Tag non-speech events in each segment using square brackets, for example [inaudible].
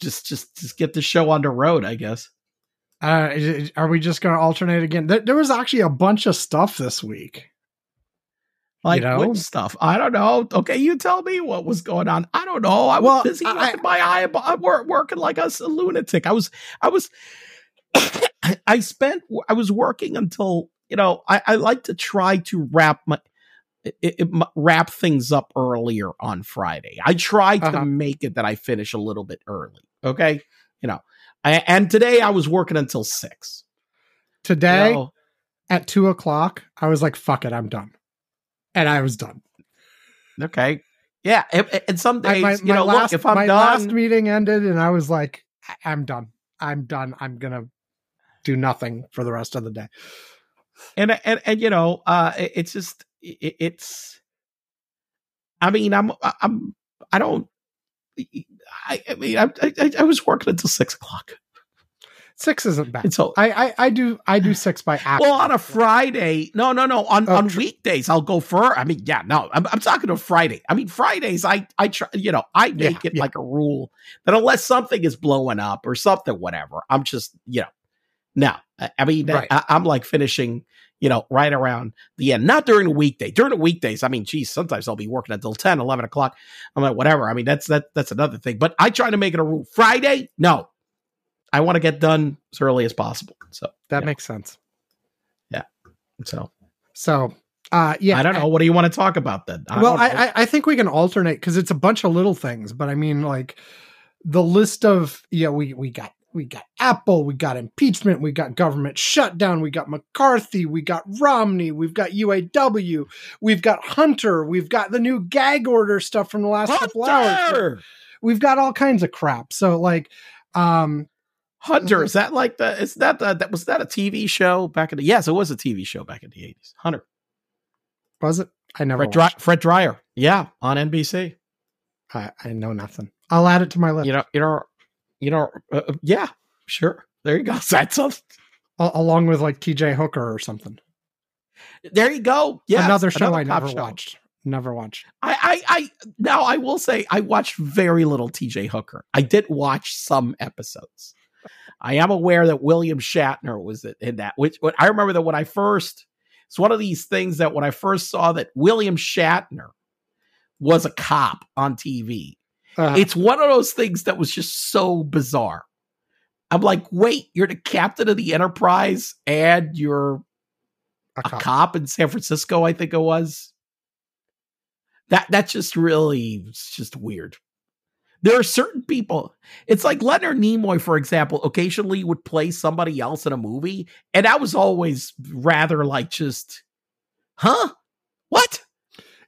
just just just get the show on the road, I guess. Uh, are we just going to alternate again? There, there, was actually a bunch of stuff this week. Like you know? stuff? I don't know. Okay, you tell me what was going on. I don't know. I was well, busy I, my eye. I'm working like a, a lunatic. I was. I was. [coughs] I spent. I was working until you know. I, I like to try to wrap my. It, it, wrap things up earlier on Friday. I try to uh-huh. make it that I finish a little bit early. Okay, you know, I, and today I was working until six. Today you know, at two o'clock, I was like, "Fuck it, I'm done," and I was done. Okay, yeah, and, some days, I, my, you know, last, look, if I'm my done, last meeting ended, and I was like, "I'm done. I'm done. I'm gonna do nothing for the rest of the day." And and and you know, uh, it's just it, it's. I mean, I'm I'm I don't I, I mean, I, I, I, was working until six o'clock. Six isn't bad. So I, I, I do I do [sighs] six by app. Well, on a Friday, no, no, no. On oh, on weekdays, I'll go for. I mean, yeah, no. I'm, I'm talking to Friday. I mean, Fridays, I I try. You know, I make yeah, it yeah. like a rule that unless something is blowing up or something, whatever, I'm just you know. Now, I mean, right. I, I'm like finishing you know, right around the end. Not during the weekday. During the weekdays, I mean, geez, sometimes I'll be working until 10, 11 o'clock. I'm like, whatever. I mean, that's that that's another thing. But I try to make it a rule. Friday, no. I want to get done as early as possible. So that yeah. makes sense. Yeah. So so uh yeah. I don't know. I, what do you want to talk about then? I well, I, I think we can alternate because it's a bunch of little things, but I mean like the list of yeah, we we got we got Apple, we got impeachment, we got government shutdown, we got McCarthy, we got Romney, we've got UAW, we've got Hunter, we've got the new gag order stuff from the last Hunter! couple hours. We've got all kinds of crap. So like um Hunter, is that like the is that the, that was that a TV show back in the yes, it was a TV show back in the 80s. Hunter. Was it? I never Fred, Dry, Fred Dryer. Yeah, on NBC. I, I know nothing. I'll add it to my list. You know, you know, you know, uh, uh, yeah, sure. There you go. [laughs] That's a, along with like T.J. Hooker or something. There you go. Yeah, another show another I never show. watched. Never watched. I, I, I now I will say I watched very little T.J. Hooker. I did watch some episodes. I am aware that William Shatner was in that. Which I remember that when I first, it's one of these things that when I first saw that William Shatner was a cop on TV, uh-huh. It's one of those things that was just so bizarre. I'm like, wait, you're the captain of the Enterprise and you're a, a cop. cop. in San Francisco, I think it was. That that's just really it's just weird. There are certain people. It's like Leonard Nimoy, for example, occasionally would play somebody else in a movie, and I was always rather like just, huh? What?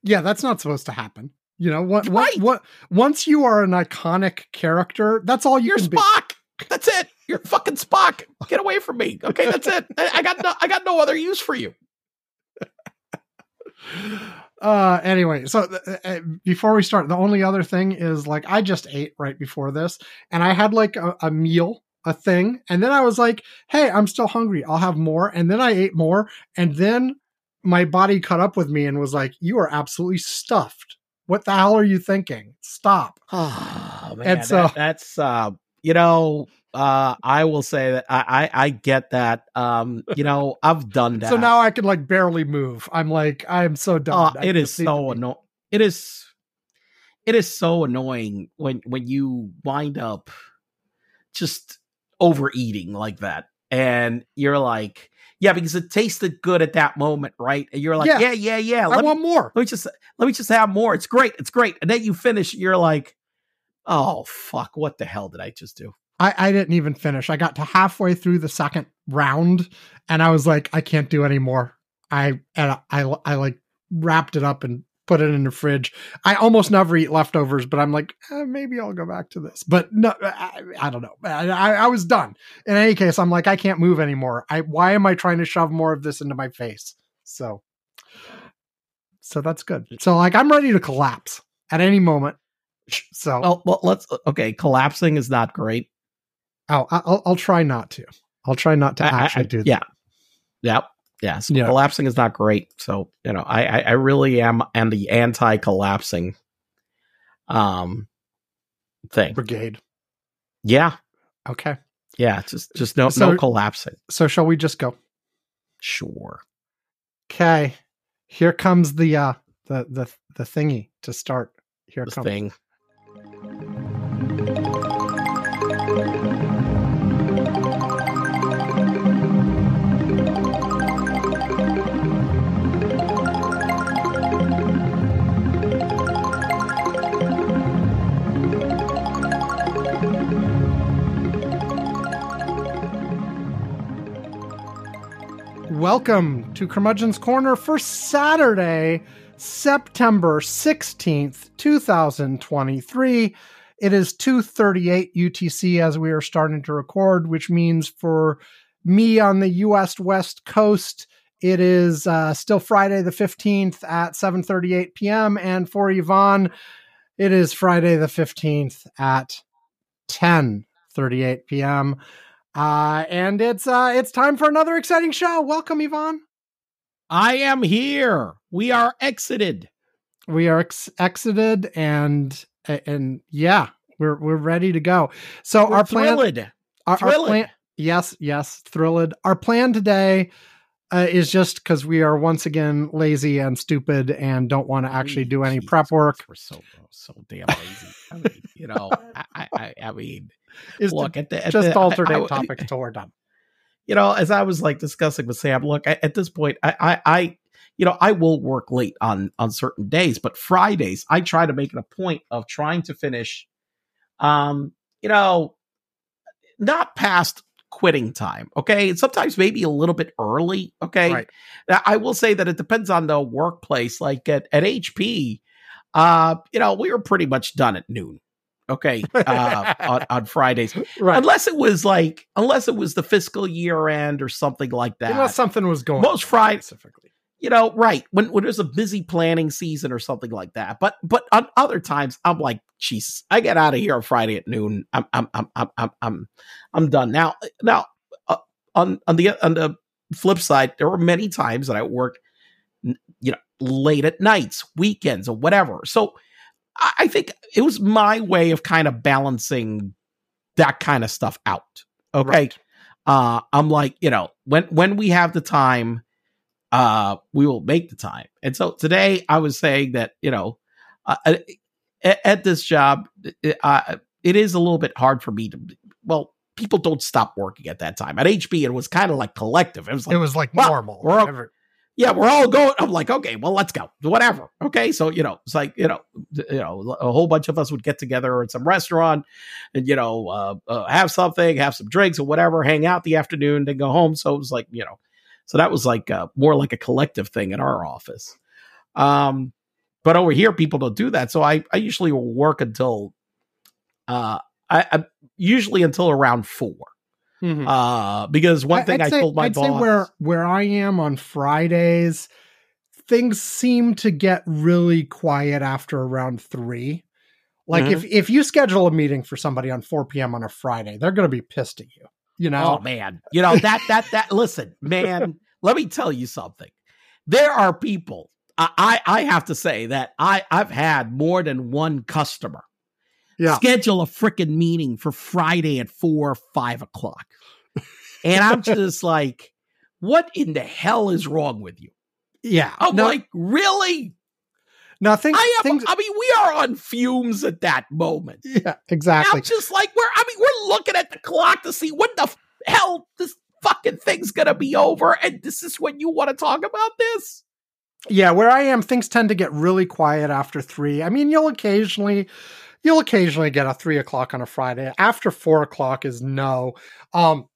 Yeah, that's not supposed to happen. You know what? Right. What? What? Once you are an iconic character, that's all you You're can Spock. Be. That's it. You're fucking Spock. Get away from me. Okay, that's it. I got no. I got no other use for you. uh anyway so uh, uh, before we start the only other thing is like i just ate right before this and i had like a, a meal a thing and then i was like hey i'm still hungry i'll have more and then i ate more and then my body caught up with me and was like you are absolutely stuffed what the hell are you thinking? Stop. [sighs] Oh man, and so that, that's uh, you know, uh, I will say that I, I, I get that. Um, you know, I've done that. So now I can like barely move. I'm like, I'm so done. Uh, it is so annoying. It is, it is so annoying when when you wind up just overeating like that, and you're like, yeah, because it tasted good at that moment, right? And you're like, yeah, yeah, yeah. yeah. I want more. Let me just let me just have more. It's great. It's great. And then you finish, you're like, oh fuck, what the hell did I just do? I, I didn't even finish. I got to halfway through the second round, and I was like, I can't do anymore. I and I, I, I like wrapped it up and put it in the fridge. I almost never eat leftovers, but I'm like, eh, maybe I'll go back to this. But no, I, I don't know. I, I, was done. In any case, I'm like, I can't move anymore. I why am I trying to shove more of this into my face? So, so that's good. So like, I'm ready to collapse at any moment. So well, well let's okay. Collapsing is not great. Oh, I'll I'll try not to. I'll try not to actually do that. Yeah. Yep. Yeah, so yeah. collapsing is not great. So you know, I, I, I really am and the anti collapsing um thing brigade. Yeah. Okay. Yeah. Just just no So- no collapsing. So shall we just go? Sure. Okay. Here comes the uh the the the thingy to start. Here This comes. thing. Welcome to Curmudgeon's Corner for Saturday, September 16th, 2023. It is 2:38 UTC as we are starting to record, which means for me on the US West Coast, it is uh, still Friday the 15th at 7:38 p.m. and for Ivan, it is Friday the 15th at 10:38 p.m. Uh, and it's uh, it's time for another exciting show. Welcome, Ivan. I am here. We are exited. We are ex- exited, and and yeah, we're we're ready to go. So We're our plan, thrilled. our, our plan, yes, yes, thrilled. Our plan today uh, is just because we are once again lazy and stupid and don't want to actually do any Jesus prep work. We're so so damn lazy. I mean, you know, I, I- I mean, [laughs] Is look at the at just the, I- alternate I- topics till we're done. You know, as I was like discussing with Sam, look, I, at this point, I, I, I, you know, I will work late on on certain days, but Fridays I try to make it a point of trying to finish, um, you know, not past quitting time. Okay, and sometimes maybe a little bit early. Okay, Right. Now, I will say that it depends on the workplace. Like at, at HP, uh, you know, we were pretty much done at noon. Okay, uh, [laughs] on, on Fridays, Right. unless it was like, unless it was the fiscal year end or something like that. Unless something was going Most Fridays, specifically. you know, right when when there's a busy planning season or something like that. But but on other times, I'm like, Jesus, I get out of here on Friday at noon. I'm I'm I'm I'm I'm I'm, I'm done now. Now uh, on on the on the flip side, there were many times that I worked, you know, late at nights, weekends, or whatever. So I, think it was my way of kind of balancing that kind of stuff out. Okay Right. uh i'm like you know when when we have the time uh we will make the time and so today i was saying that you know uh, at, at this job it, uh, it is a little bit hard for me to well people don't stop working at that time at HP it was kind of like collective it was like it was like well, normal. we're yeah, we're all going. I'm like, okay, well, let's go. Whatever. Okay. So, you know, it's like, you know, you know, a whole bunch of us would get together at some restaurant and, you know, uh, uh, have something, have some drinks or whatever, hang out the afternoon, then go home. So it was like, you know, so that was like uh, more like a collective thing in our office. Um, but over here, people don't do that. So I, I usually work until, uh, I, I usually until around four. Mhm. Uh, because one thing I'd I say- told my I'd boss. say where where I am on Fridays, things seem to get really quiet after around three. Like Mm-hmm. if if you schedule a meeting for somebody on four p.m. on a Friday, they're going to be pissed at you. You know, Oh man, you know that that that. Listen, man, let me tell you something. There are people. I I, I have to say that I I've had more than one customer yeah, schedule a freaking meeting for Friday at four or five o'clock, and I'm [laughs] just like, what in the hell is wrong with you? yeah. I'm no, like, really? no, things, I am. things. I mean, we are on fumes at that moment. yeah, exactly. I'm just like, we're, I mean, we're looking at the clock to see when the hell this fucking thing's gonna be over, and this is when you want to talk about this. Yeah, where I am, things tend to get really quiet after three. I mean, you'll occasionally, you'll occasionally get a three o'clock on a Friday. After four o'clock is no. Um,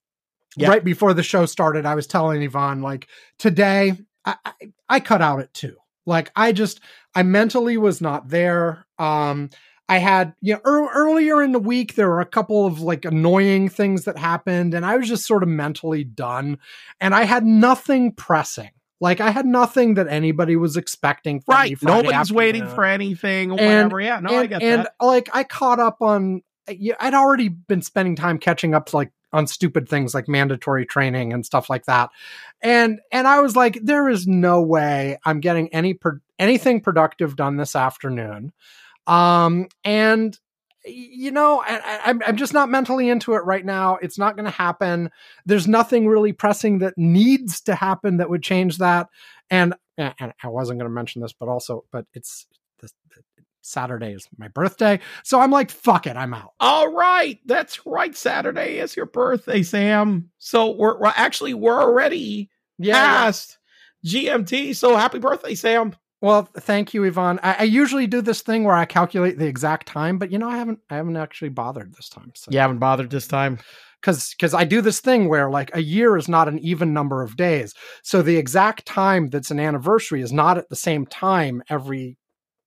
Yeah. right before the show started, I was telling Ivan like today, I, I, I cut out at two. Like I just, I mentally was not there. Um, I had, you know, ear- earlier in the week, there were a couple of like annoying things that happened, and I was just sort of mentally done. And I had nothing pressing. Like I had nothing that anybody was expecting. From me Right? Friday Nobody's waiting for anything or And- whatever. Yeah, no, and, I get and that. like I caught up on. I'd already been spending time catching up, to like on stupid things like mandatory training and stuff like that, and and I was like, there is no way I'm getting any pro- anything productive done this afternoon, um, and you know, I, I'm I'm just not mentally into it right now. It's not going to happen. There's nothing really pressing that needs to happen that would change that. And and I wasn't going to mention this, but also, but it's this, Saturday is my birthday, so I'm like, fuck it, I'm out. All right, that's right. Saturday is your birthday, Sam. So we're, we're actually we're already Yeah. past GMT. So happy birthday, Sam. Well, thank you, Ivan. I, I usually do this thing where I calculate the exact time, but you know, I haven't I haven't actually bothered this time. So. You haven't bothered this time. because because I do this thing where like a year is not an even number of days, so the exact time that's an anniversary is not at the same time every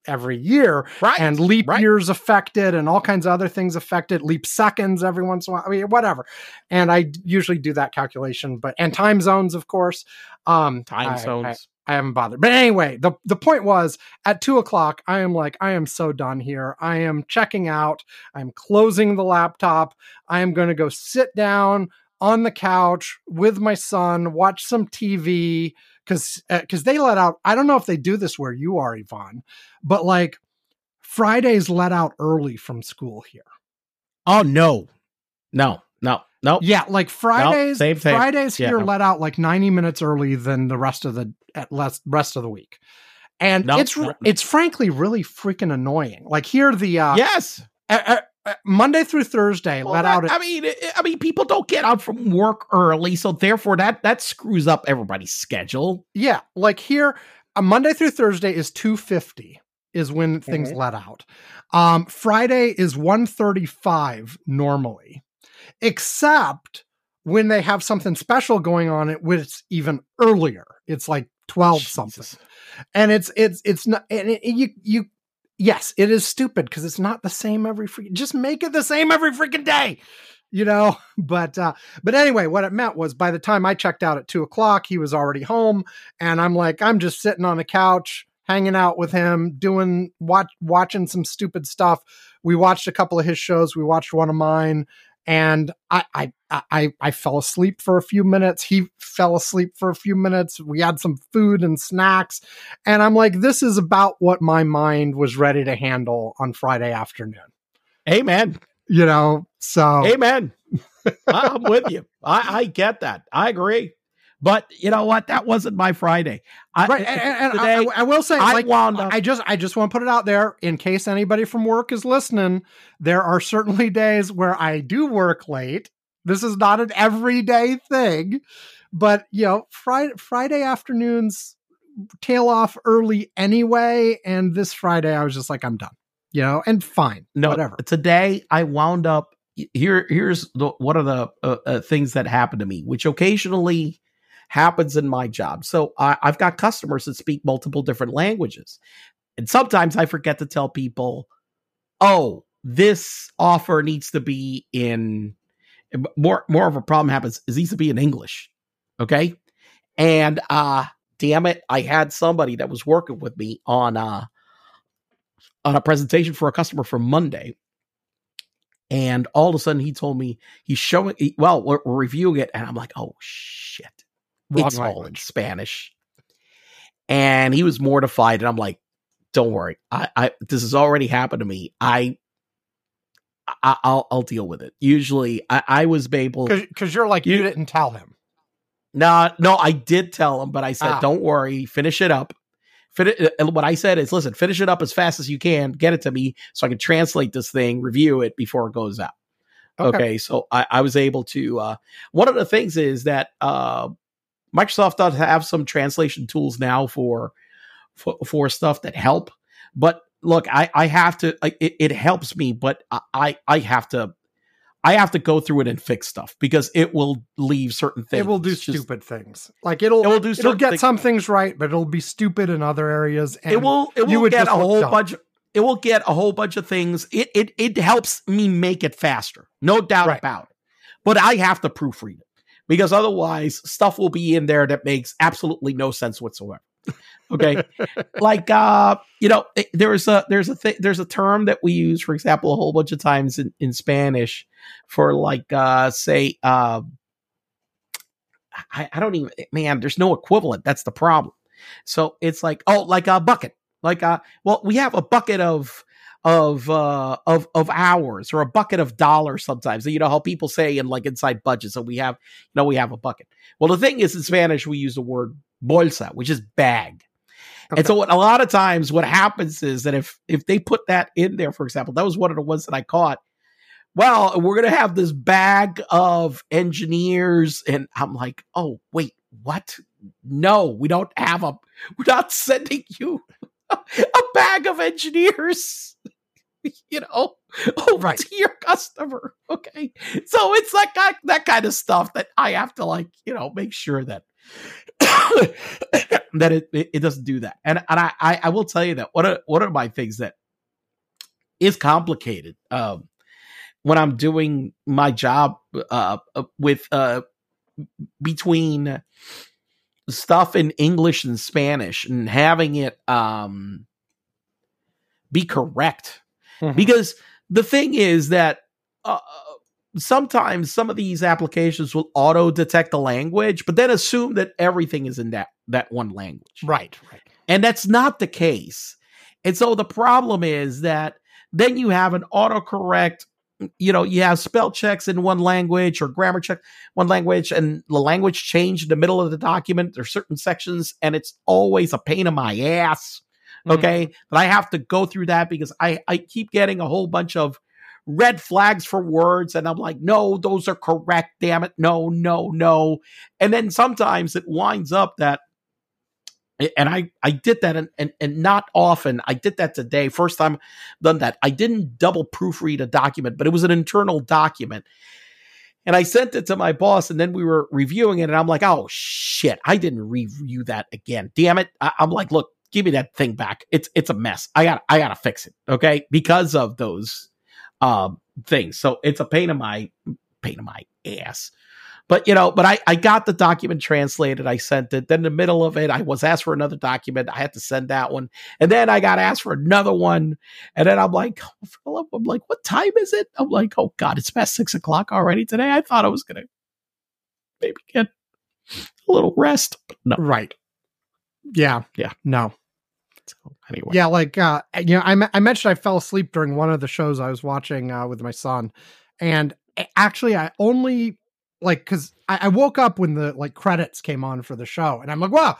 every year, Right. and leap right. years affected, and all kinds of other things affected. Leap seconds every once in a while, I mean, whatever. And I usually do that calculation, but and time zones, of course. Um, time I- zones. I haven't bothered. But anyway, the, the point was at two o'clock, I am like, I am so done here. I am checking out. I'm closing the laptop. I am going to go sit down on the couch with my son, watch some TV. Cause, uh, cause they let out, I don't know if they do this where you are, Ivan, but like Fridays let out early from school here. oh no, no, no, no. Yeah. Like Fridays, same thing. Fridays Yeah, here no. let out like 90 minutes early than the rest of the at less rest of the week. And No, it's it's frankly really freaking annoying. Like here the uh, yes. uh, uh, Monday through Thursday Well, let that- out at I mean, I mean, people don't get out from work early, so therefore that that screws up everybody's schedule. yeah, like here uh, Monday through Thursday is 250 is when things Mm-hmm. let out. Um Friday is 135 normally. Except when they have something special going on it it's even earlier. It's like 12 something. And it's it's it's not and it, you you yes it is stupid because it's not the same every freaking just make it the same every freaking day you know? [laughs] But uh but anyway what it meant was by the time i checked out at two o'clock he was already home and i'm like i'm just sitting on the couch hanging out with him doing watch watching some stupid stuff. We watched a couple of his shows. We watched one of mine and I, I I I fell asleep for a few minutes. He fell asleep for a few minutes. We had some food and snacks, and I'm like, this is about what my mind was ready to handle on Friday afternoon. Amen. You know, so Amen. I'm with you. I, I get that. I agree. But you know what? That wasn't my Friday. I, right. And, and- and I, I will say, I like, wound up. I just I just want to put it out there in case anybody from work is listening. There are certainly [laughs] days where I do work late. This is not an everyday thing, but you know, Friday Friday afternoons tail off early anyway. And this Friday, I was just like, I'm done. You know, and fine, no, whatever. Today I wound up. Here, here's the, one of the uh, uh, things that happened to me, which occasionally happens in my job. So I, I've got customers that speak multiple different languages, and sometimes I forget to tell people, "Oh, this offer needs to be in." More, more of a problem happens. is needs to be in English, okay? And uh, damn it, I had somebody that was working with me on uh on a presentation for a customer for Monday. And all of a sudden he told me he's showing, well, we're, we're reviewing it. And I'm like, oh shit, Wrong it's all in. Spanish. And he was mortified. And I'm like, don't worry. I, I, this has already happened to me. I, I I'll, I'll deal with it. Usually I, I was able, Because you're like, you, You- didn't tell him. no, no, I did tell him, but I said, Ah. don't worry, finish it up. Fin- uh, what I said is, listen, finish it up as fast as you can, get it to me so I can translate this thing, review it before it goes out. Okay. so I, I was able to. Uh, one of the things is that uh, Microsoft does have some translation tools now for for, for stuff that help. But look, I, I have to. Like, it, it helps me, but I I have to. I have to go through it and fix stuff because it will leave certain things. It will do just- stupid things. Like it'll It will do it'll get things. some things right, but it'll be stupid in other areas. And it will it will get a whole dumb. bunch it will get a whole bunch of things it it it helps me make it faster no doubt Right. about it but i have to proofread it because otherwise stuff will be in there that makes absolutely no sense whatsoever. Okay? [laughs] Like uh you know there's a there's a th- there's a term that we use for example a whole bunch of times in, in spanish for like uh say uh I, I don't even man there's no equivalent. That's the problem. So it's like oh like a bucket. Like uh well we have a bucket of of uh of of hours or a bucket of dollars sometimes you know how people say in like inside budgets so we have you know we have a bucket. Well the thing is in spanish we use the word bolsa which is bag. Okay. and so what, a lot of times what happens is that if if they put that in there for example that was one of the ones that i caught. Well we're gonna have this bag of engineers and i'm like oh wait what? No we don't have a we're not sending you [laughs] a bag of engineers [laughs] you know over Right. to your customer okay so it's like that, that kind of stuff that i have to like you know make sure that [coughs] that it, it doesn't do that and and I, I i will tell you that one of one of my things that is complicated um when i'm doing my job uh uh, with uh between stuff in english and spanish and having it um be correct Mhm. because the thing is that uh, sometimes some of these applications will auto detect the language but then assume that everything is in that that one language right, right. and that's not the case and so the problem is that then you have an autocorrect you know you have spell checks in one language or grammar check one language and the language change in the middle of the document there's certain sections and it's always a pain in my ass Mhm. okay? But i have to go through that because i i keep getting a whole bunch of red flags for words and i'm like no those are correct damn it. No no no. And then sometimes it winds up that and i i did that and, and and not often. I did that today. First time done that. I didn't double proofread a document but it was an internal document. And I sent it to my boss, and then we were reviewing it, and I'm like, "Oh shit, I didn't review that again. Damn it!" I, I'm like, "Look, give me that thing back. It's it's a mess. I got I got to fix it, okay? Because of those um things. So it's a pain in my pain in my ass. But you know, but I I got the document translated. I sent it. Then in the middle of it, I was asked for another document. I had to send that one, and then I got asked for another one. And then I'm like, oh, I'm like, what time is it? I'm like, oh God, it's past six o'clock already today. I thought I was gonna maybe get a little rest. But no. Right. Yeah. Yeah. No. So anyway. Yeah, like uh you know, I, I mentioned I fell asleep during one of the shows I was watching uh, with my son, and actually I only like because I, I woke up when the like credits came on for the show, and I'm like, wow.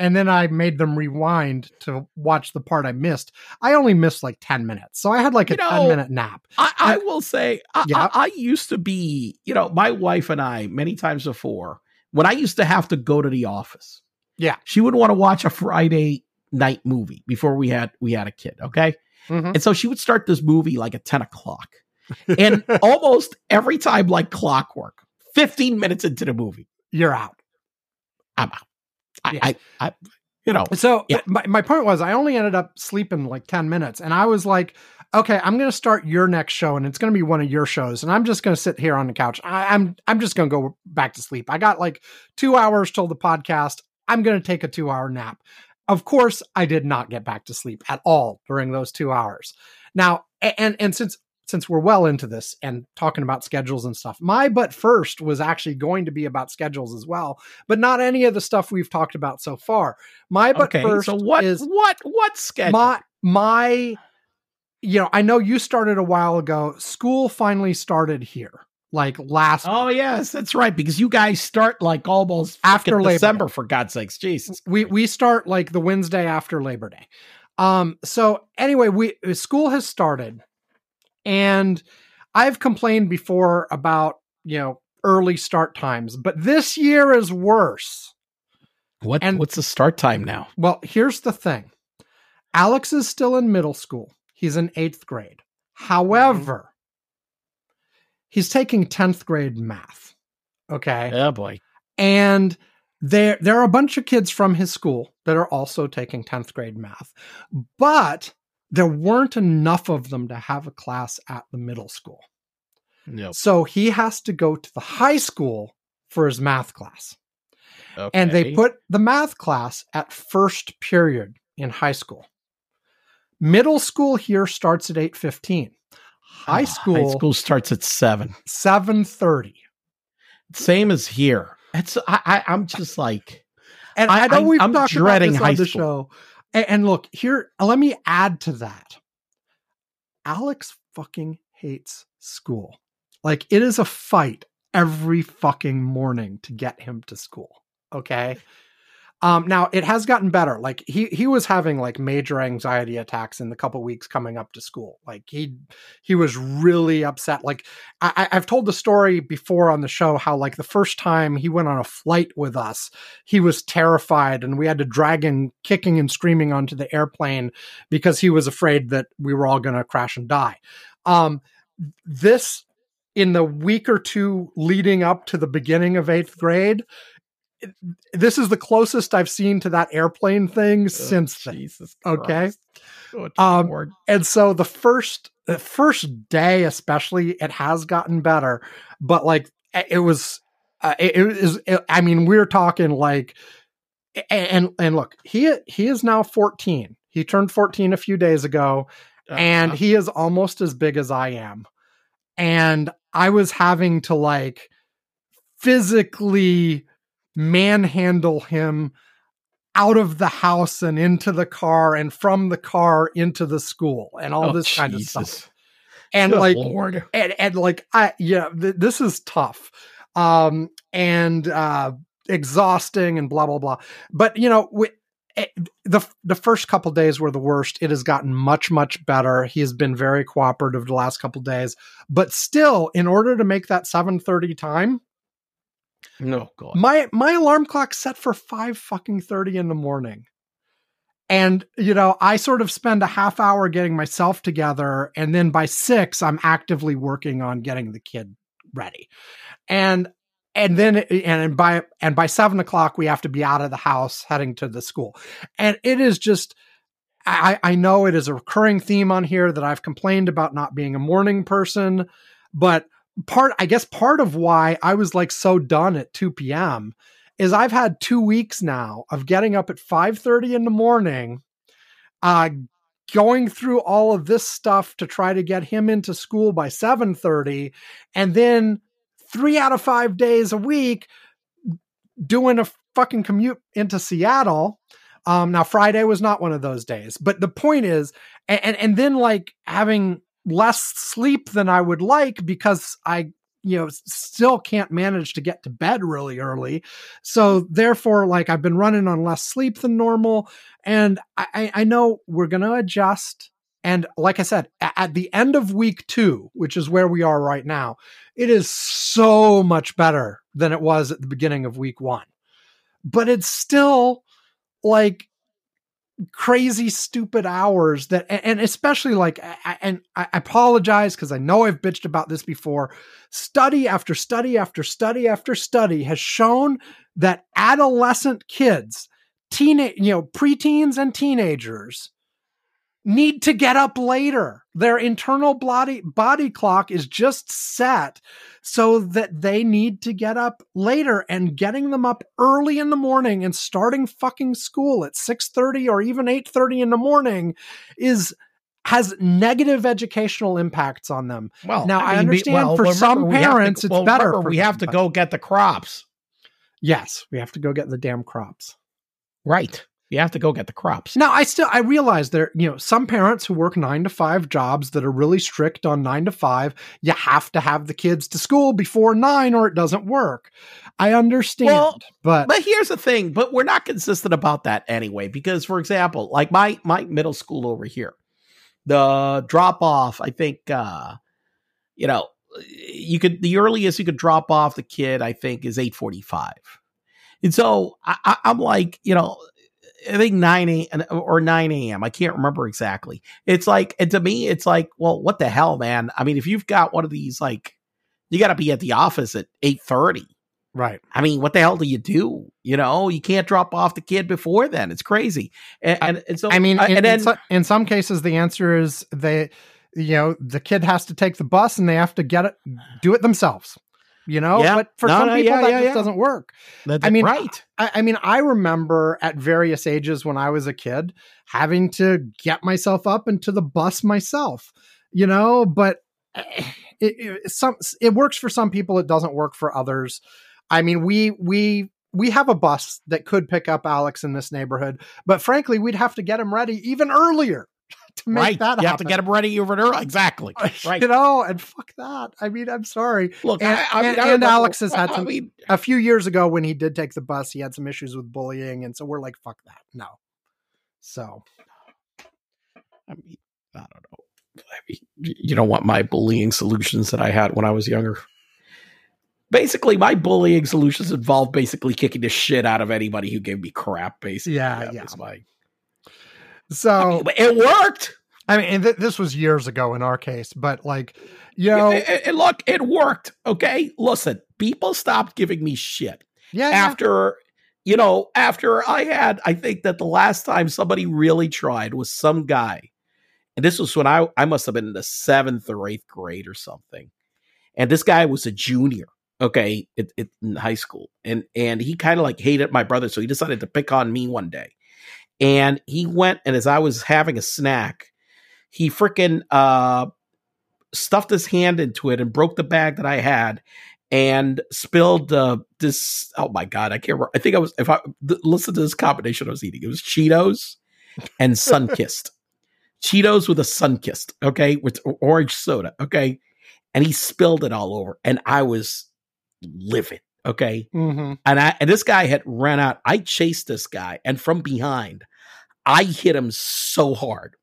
And then I made them rewind to watch the part I missed. I only missed like 10 minutes. So I had like a You know, 10 minute nap. I, I will say, I, Yeah. I, I used to be, you know, my wife and I, many times before, when I used to have to go to the office, Yeah. she would want to watch a Friday night movie before we had we had a kid. Okay, Mhm. and so she would start this movie like at ten o'clock, [laughs] and almost every time, like clockwork, fifteen minutes into the movie, You're out. I'm out. I, Yeah. I, I you know, So Yeah. my, my point was I only ended up sleeping like 10 minutes and I was like, okay, I'm going to start your next show and it's going to be one of your shows and I'm just going to sit here on the couch. I, I'm, I'm just going to go back to sleep. I got like two hours till the podcast. I'm going to take a two hour nap. Of course, I did not get back to sleep at all during those two hours. Now, and, and since, since we're well into this and talking about schedules and stuff, my but first was actually going to be about schedules as well, but not any of the stuff we've talked about so far. My but okay. first So what? is what? What schedule? my my you know, I know you started a while ago. School finally started here. Like last Oh yes, that's right. Because you guys start like almost After after Labor December, for God's sakes, Jesus. we we start like the Wednesday after Labor Day. Um so anyway, we school has started and I've complained before about, you know, early start times, but this year is worse. What? And- what's the start time now? Well, here's the thing. Alex is still in middle school. He's in 8th grade. However, he's taking 10th grade math. Okay? Oh boy. and there there are a bunch of kids from his school that are also taking 10th grade math but there weren't enough of them to have a class at the middle school No. so he has to go to the high school for his math class Okay. and they put the math class at first period in high school middle school here starts at 8.15 high Ah, school, High school starts at seven. 7.30 Same as here. It's I, I I'm just like And I- I, know we've I'm talked about this high on the school. show. And, and look here, let me add to that. Alex fucking hates school. Like it is a fight every fucking morning to get him to school. Okay. Um, now it has gotten better. Like he he was having like major anxiety attacks in the couple weeks coming up to school. Like he he was really upset. Like I, I've told the story before on the show how like the first time he went on a flight with us, he was terrified and we had to drag him kicking and screaming onto the airplane because he was afraid that we were all going to crash and die. Um, this in the week or two leading up to the beginning of eighth grade this is the closest I've seen to that airplane thing oh, since Jesus. Okay. um, and so the first the first day, especially, it has gotten better, but like it was, uh, it, it is. It, I mean, we're talking like, and and look, he he is now fourteen. He turned fourteen a few days ago, uh-huh. and he is almost as big as I am. And I was having to like physically manhandle him out of the house and into the car and from the car into the school and all oh, this kind of stuff. And Good like, Lord. And, and like, I, yeah, th- this is tough. Um, and, uh, exhausting and blah, blah, blah. But, you know, we, eh, the the first couple days were the worst. It has gotten much much better. He has been very cooperative the last couple days, but still, in order to make that seven thirty time, no, oh, God. My my alarm clock set for five fucking thirty in the morning. And, you know, I sort of spend a half hour getting myself together. And then by six, I'm actively working on getting the kid ready. And and then and by and by seven o'clock we have to be out of the house heading to the school and it is just I, I know it is a recurring theme on here that I've complained about not being a morning person, but part I guess part of why I was like so done at 2 p.m. is I've had two weeks now of getting up at 5:30 in the morning, uh, going through all of this stuff to try to get him into school by 7:30, and then three out of five days a week doing a fucking commute into Seattle. Um, now Friday was not one of those days, but the point is, and, and, and then like having less sleep than I would like because I you know still can't manage to get to bed really early. So therefore like i've been running on less sleep than normal. And i i know we're gonna adjust. And like i said at the end of week two which is where we are right now it is so much better than it was at the beginning of week one. But it's still like crazy stupid hours that and especially like and i apologize because i know i've bitched about this before. Study after study after study after study has shown that adolescent kids teenage you know preteens and teenagers need to get up later. Their internal body body clock is just set so that they need to get up later and getting them up early in the morning and starting fucking school at 6:30 or even 8:30 in the morning is has negative educational impacts on them. Well, now I, I understand well, for some parents to, well, it's better. we have to go get the crops. Yes, we have to go get the damn crops. Right. You have to go get the crops. Now, I still I realize there, you know, some parents who work nine to five jobs that are really strict on nine to five, you have to have the kids to school before nine or it doesn't work. I understand, well, but but here's the thing. But we're not consistent about that anyway, because for example, like my my middle school over here, the drop off, I think, uh, you know, you could the earliest you could drop off the kid, I think, is eight forty five. And so I, I'm like, you know, I think 9 a.m. or 9 a.m. I can't remember exactly. It's like, and to me, it's like, well, what the hell, man? I mean, if you've got one of these, like, you got to be at the office at 8.30. Right. I mean, what the hell do you do? You know, you can't drop off the kid before then. It's crazy. And, and, and so, I mean, uh, in, and then, in, so, in some cases, the answer is they, you know, the kid has to take the bus and they have to get it, do it themselves you know? Yeah. but for no, some no, people yeah, that yeah, just doesn't work. That's i mean right. I, I, mean i remember at various ages when i was a kid having to get myself up into the bus myself you know? But eh, it, it, some it works for some people it doesn't work for others. I mean we we we have a bus that could pick up alex in this neighborhood but frankly we'd have to get him ready even earlier to make right. that you happen. have to get him ready over there. Exactly. [laughs] Right. You know, and fuck that. I mean, I'm sorry. Look, And- I, I mean, and- I and Alex has had I some- mean, A few years ago, when he did take the bus, he had some issues with bullying, and so we're like, fuck that. No. So I mean, I don't know. I mean, you don't want my bullying solutions that I had when I was younger. Basically, my bullying solutions involved basically kicking the shit out of anybody who gave me crap. Basically, Yeah, That yeah. was my- so I mean, it worked. I mean, and th- this was years ago in our case, but like, you know, And- and- and look, it worked. Okay, listen, people stopped giving me shit yeah, yeah. after. You know, after I had, I think that the last time somebody really tried was some guy, and this was when I I must have been in the seventh or eighth grade or something, and this guy was a junior, okay, it, it, in high school, and and he kind of like hated my brother, so he decided to pick on me one day, and he went and as I was having a snack, he freaking uh stuffed his hand into it and broke the bag that I had and spilled uh, this. Oh my god, I can't remember. I think I was if I th- listen to this combination I was eating. It was Cheetos and [laughs] Sunkist. Cheetos with a Sunkist, okay, with orange soda, okay, and he spilled it all over, and I was livid, okay, hmm and I and this guy had ran out. I chased this guy, and from behind, I hit him so hard.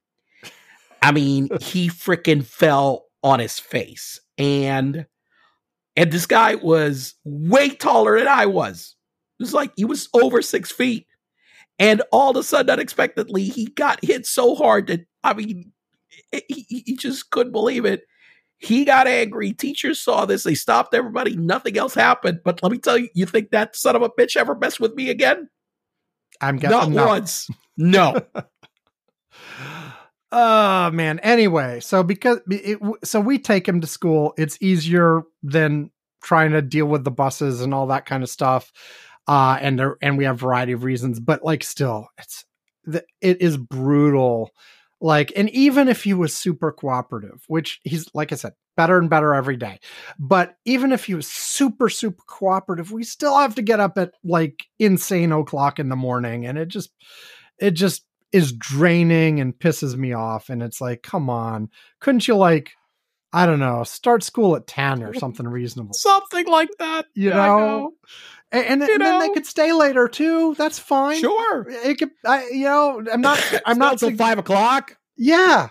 I mean, he freaking fell on his face, and and this guy was way taller than I was. It was like he was over six feet, and all of a sudden, unexpectedly, he got hit so hard that I mean, he, he- just couldn't believe it. He got angry. Teachers saw this. They stopped everybody. Nothing else happened. But let me tell you, you think that son of a bitch ever messed with me again? I'm Not guessing no. once. [laughs] No. [laughs] Oh man. Anyway, so because it, so we take him to school, it's easier than trying to deal with the buses and all that kind of stuff. Uh, and there, and we have variety of reasons, but like still, it's the, it is brutal. Like, and even if he was super cooperative, which he's like I said, better and better every day. But even if he was super super cooperative, we still have to get up at like insane o'clock in the morning, and it just it just is draining and pisses me off. And it's like, come on, couldn't you like, I don't know, start school at 10 or [laughs] something reasonable? Something like that. You Yeah, I know? And, and, You and then they could stay later too. That's fine. Sure. It could, I, you know, I'm not, [laughs] I'm It's not till sug- five o'clock. Yeah,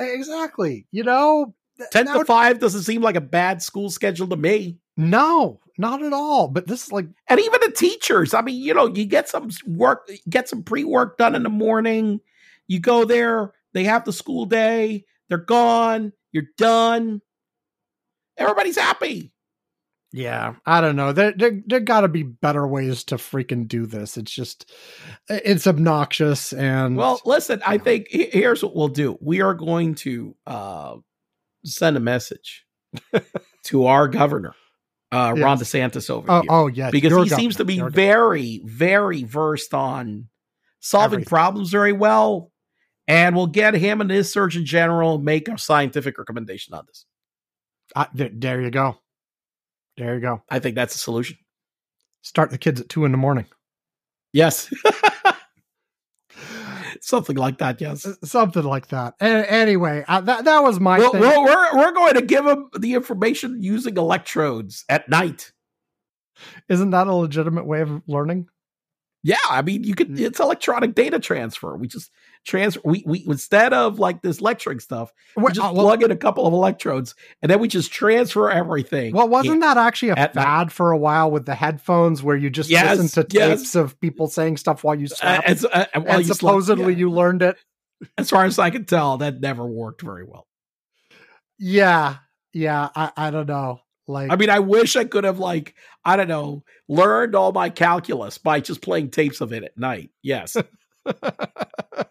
exactly. You know, Ten to would- five doesn't seem like a bad school schedule to me. no, not at all. But this is like, And even the teachers. I mean, you know, you get some work, get some pre work done in the morning. You go there, they have the school day, they're gone, you're done. Everybody's happy. yeah, I don't know. There, there, there got to be better ways to freaking do this. It's just, it's obnoxious and Well, listen, I think here's what we'll do. We are going to uh, send a message [laughs] to our governor, uh, Ron Yes. DeSantis over oh, here. oh yeah, because your he seems to be your very, very versed on solving Everything. problems very well. And we'll get him and his Surgeon General make a scientific recommendation on this. Uh, there, there you go. There you go. I think that's a solution. Start the kids at two in the morning. Yes. [laughs] Something like that, yes. Something like that. Anyway, uh, that that was my well, we're, we're going to give them the information using electrodes at night. Isn't that a legitimate way of learning? Yeah, I mean, you could. Mm. It's electronic data transfer. We just transfer. We we instead of like this lecturing stuff, we just uh, well, plug in a couple of electrodes, and then we just transfer everything. well, wasn't that actually a At night. fad for a while with the headphones where you just Yes, listen to yes. tapes of people saying stuff while you Uh, and, uh, well, and you slept- supposedly yeah. you learned it. as far as I can tell, that never worked very well. Yeah, yeah. I, I don't know. Like, I mean, I wish I could have like I don't know learned all my calculus by just playing tapes of it at night. Yes, [laughs] that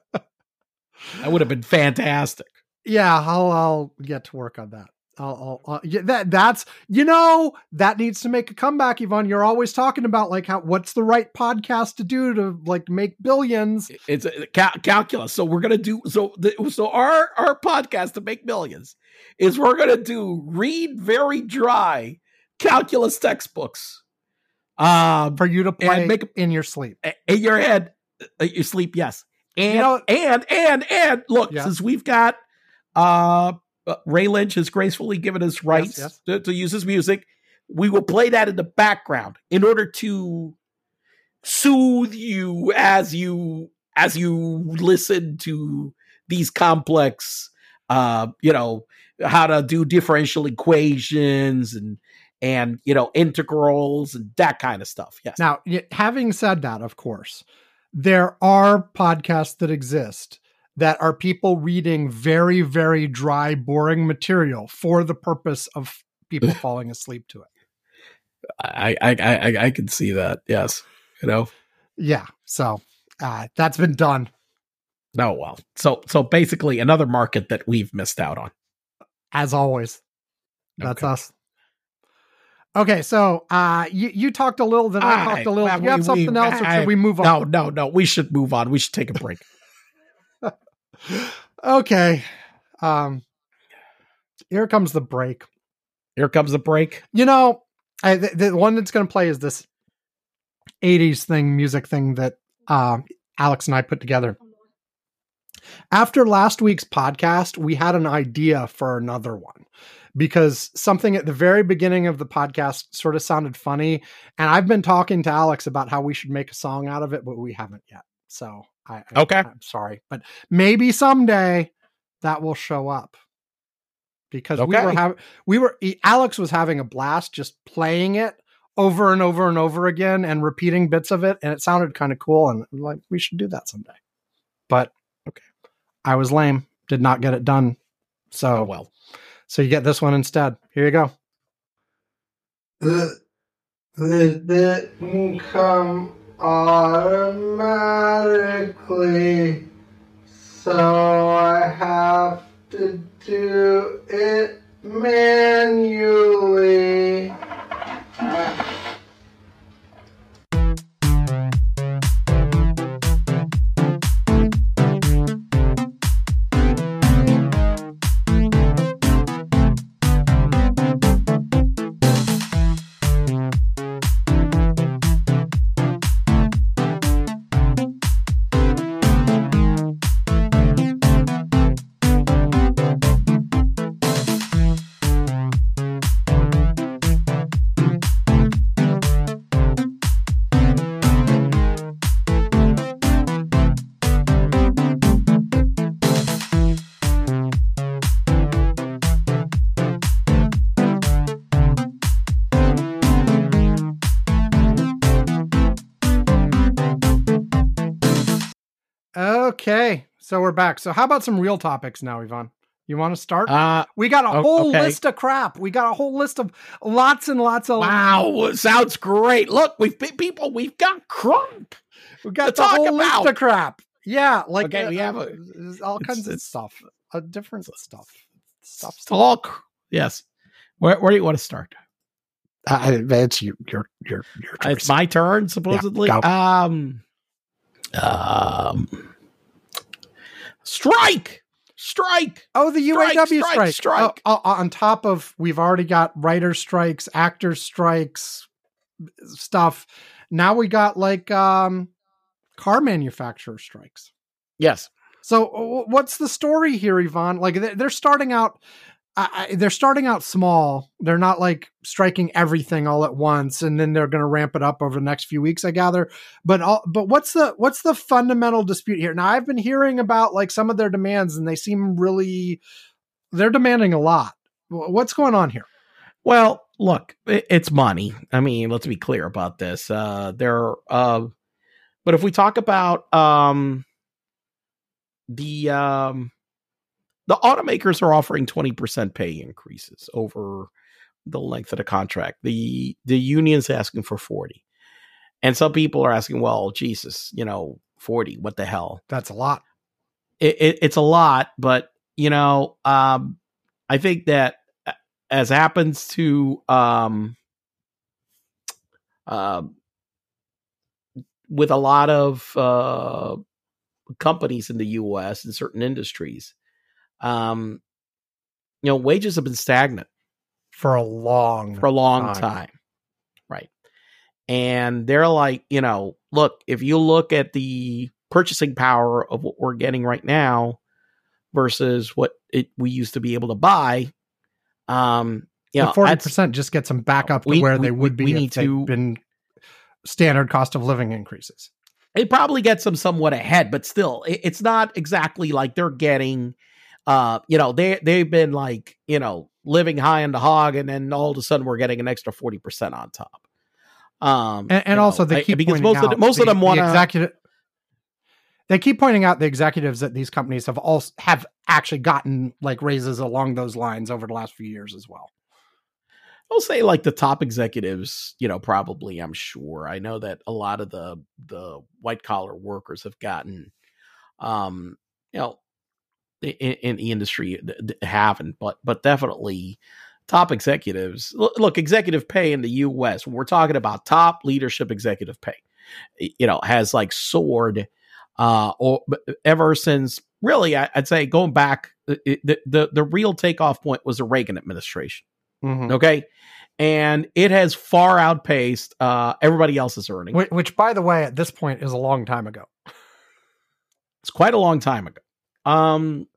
would have been fantastic. yeah, I'll I'll get to work on that. I'll, I'll, I'll yeah, that that's you know that needs to make a comeback, Ivan. You're always talking about like how what's the right podcast to do to like make billions. It's a cal- calculus. So we're gonna do so. The, so our our podcast to make millions is we're gonna do read very dry calculus textbooks. Um, for you to play make a- in your sleep. in your head, uh, your sleep, yes, And You know- and and and look, Yeah. since we've got uh uh, Ray Lynch has gracefully given us rights yes. To, to use his music, we will play that in the background in order to soothe you as you as you listen to these complex uh you know how to do differential equations and and you know integrals and that kind of stuff. Yes. Now, having said that, of course, there are podcasts that exist that are people reading very, very dry, boring material for the purpose of people [laughs] falling asleep to it. I, I I I I can see that. Yes, you know. Yeah. So uh, that's been done. No, well, so so basically another market that we've missed out on. as always. That's Okay. us. Okay, so uh you, you talked a little, then I All talked a little. well, you have we- something we- else, or I- should we move on? No, no, no. We should move on. We should take a break. Okay. Um here comes the break. Here comes the break. You know, I, the, the one that's going to play is this 80s thing, music thing that um, Alex and I put together. After last week's podcast, we had an idea for another one because something at the very beginning of the podcast sort of sounded funny. And I've been talking to Alex about how we should make a song out of it, but we haven't yet. So I, I Okay. I'm sorry, but maybe someday that will show up because we were having we were he- Alex was having a blast just playing it over and over and over again and repeating bits of it and it sounded kind of cool and like we should do that someday. But Okay. I was lame, did not get it done. Oh, so Oh well. so you get this one instead. Here you go. It didn't come automatically, so I have to do it manually. Okay. So we're back. So how about some real topics now, Ivan? You want to start? Uh we got a o- whole okay. list of crap. We got a whole list of lots and lots of wow, sounds great. Look, we've pe- people, we've got crunk. We got to the talk whole list about. of crap. Yeah, like Okay, uh, we have a- uh, all it's- kinds of it's- stuff, uh, different stuff, stuff. It's all cr- yes. Where where do you want to start? Uh, it's your your your your choice. It's my turn, supposedly. go. um, um, strike, strike. oh, the strike, UAW strike, strike. strike. Oh, oh, on top of we've already got writer strikes, actor strikes, stuff. Now we got like um, car manufacturer strikes. Yes. So what's the story here, Ivan? Like they're starting out, I, they're starting out small. They're not like striking everything all at once, and then they're going to ramp it up over the next few weeks, I gather. But all, but what's the what's the fundamental dispute here? Now I've been hearing about like some of their demands, and they seem really they're demanding a lot. What's going on here? Well, look, it's money. I mean, let's be clear about this. Uh, there, uh, but if we talk about um, the um, the automakers are offering twenty percent pay increases over the length of the contract. The the union's asking for forty, and some people are asking, "Well, Jesus, you know, forty? What the hell?" That's a lot. it, it, it's a lot, but you know, um, I think that uh, as happens to um, um, with a lot of uh, companies in the U.S. in certain industries, um, you know, wages have been stagnant For a long, for a long time. time. Right. And they're like, you know, look, if you look at the purchasing power of what we're getting right now versus what it we used to be able to buy. Um, you know, forty percent just gets them back up to We- where we- they would we be need if they'd to- been standard cost of living increases. it probably gets them somewhat ahead, but still, it, it's not exactly like they're getting. Uh, you know, they they've been like you know living high on the hog, and then all of a sudden we're getting an extra forty percent on top. Um, And, and also know, they I- keep because most of the, most of them want to executive. They keep pointing out the executives that these companies have all have actually gotten like raises along those lines over the last few years as well. I'll say like the top executives, you know, probably I'm sure. I know that a lot of the the white collar workers have gotten um, you know, in, in the industry haven't, but but definitely top executives. Look, executive pay in the US, when we're talking about top leadership executive pay, you know, has like soared uh or ever since really I, I'd say going back the, the the the real takeoff point was the Reagan administration. Mhm. Okay. And it has far outpaced uh, everybody else's earnings. Which, which, by the way, at this point is a long time ago. It's quite a long time ago. Um,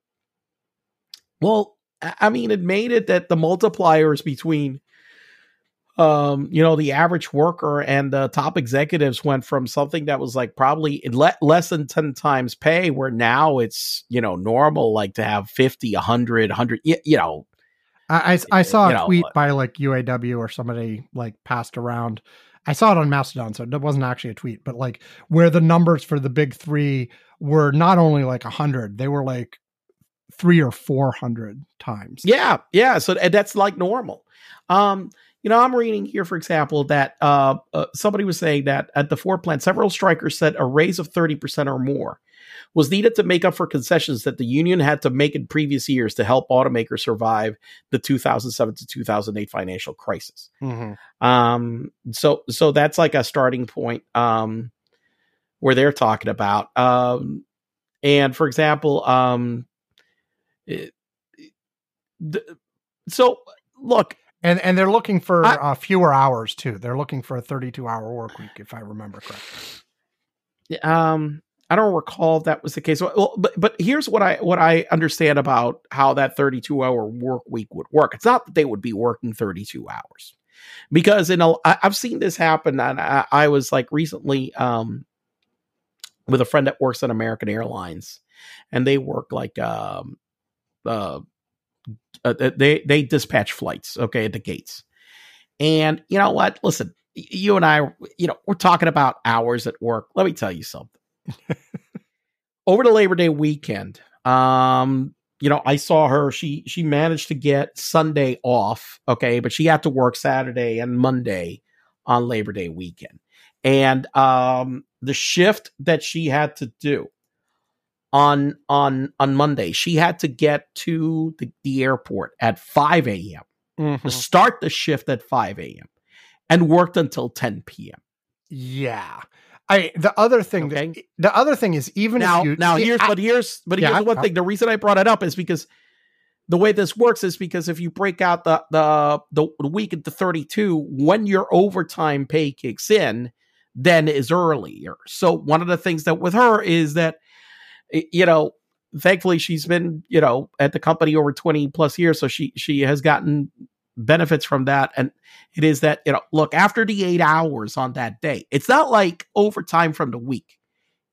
well, I mean, it made it that the multipliers between, um, you know, the average worker and the top executives went from something that was like probably le- less than 10 times pay, where now it's, you know, normal, like to have 50, 100, 100, you, you know, I, I, I saw a know, tweet uh, by like UAW or somebody like passed around. I saw it on Mastodon, so it wasn't actually a tweet, but like where the numbers for the big three were not only like a hundred, they were like three or four hundred times. Yeah, yeah. So that's like normal. Um, you know, I'm reading here, for example, that uh, uh, somebody was saying that at the Ford plant, several strikers said a raise of 30% or more was needed to make up for concessions that the union had to make in previous years to help automakers survive the 2007 to 2008 financial crisis. Mhm. Um, so so that's like a starting point um, where they're talking about. Um, and for example, um, it- the, so look, And and they're looking for I- uh, fewer hours too. They're looking for a 32 hour work week, if I remember correctly. um, I don't recall if that was the case. Well, but but here's what I what I understand about how that 32 hour work week would work. It's not that they would be working 32 hours, because in a I, I've seen this happen, and I, I was like recently um with a friend that works at American Airlines, and they work like um uh, uh they they dispatch flights okay at the gates, and you know what? Listen, you and I, you know, we're talking about hours at work. Let me tell you something. [laughs] Over the Labor Day weekend, um, you know, I saw her. She she managed to get Sunday off, okay, but she had to work Saturday and Monday on Labor Day weekend. And um the shift that she had to do on on on Monday, she had to get to the, the airport at 5 a.m Mm-hmm. to start the shift at 5 a.m. and worked until 10 p.m. Yeah. I the other thing that- the other thing is even Now, if you now here's I- but here's but Yeah, here's I- one thing. The reason I brought it up is because the way this works is because if you break out the the the, the week into 32, when your overtime pay kicks in, then is earlier. So one of the things that with her is that you know, thankfully she's been, you know, at the company over 20 plus years, so she she has gotten benefits from that and it is that you know look after the 8 hours on that day it's not like overtime from the week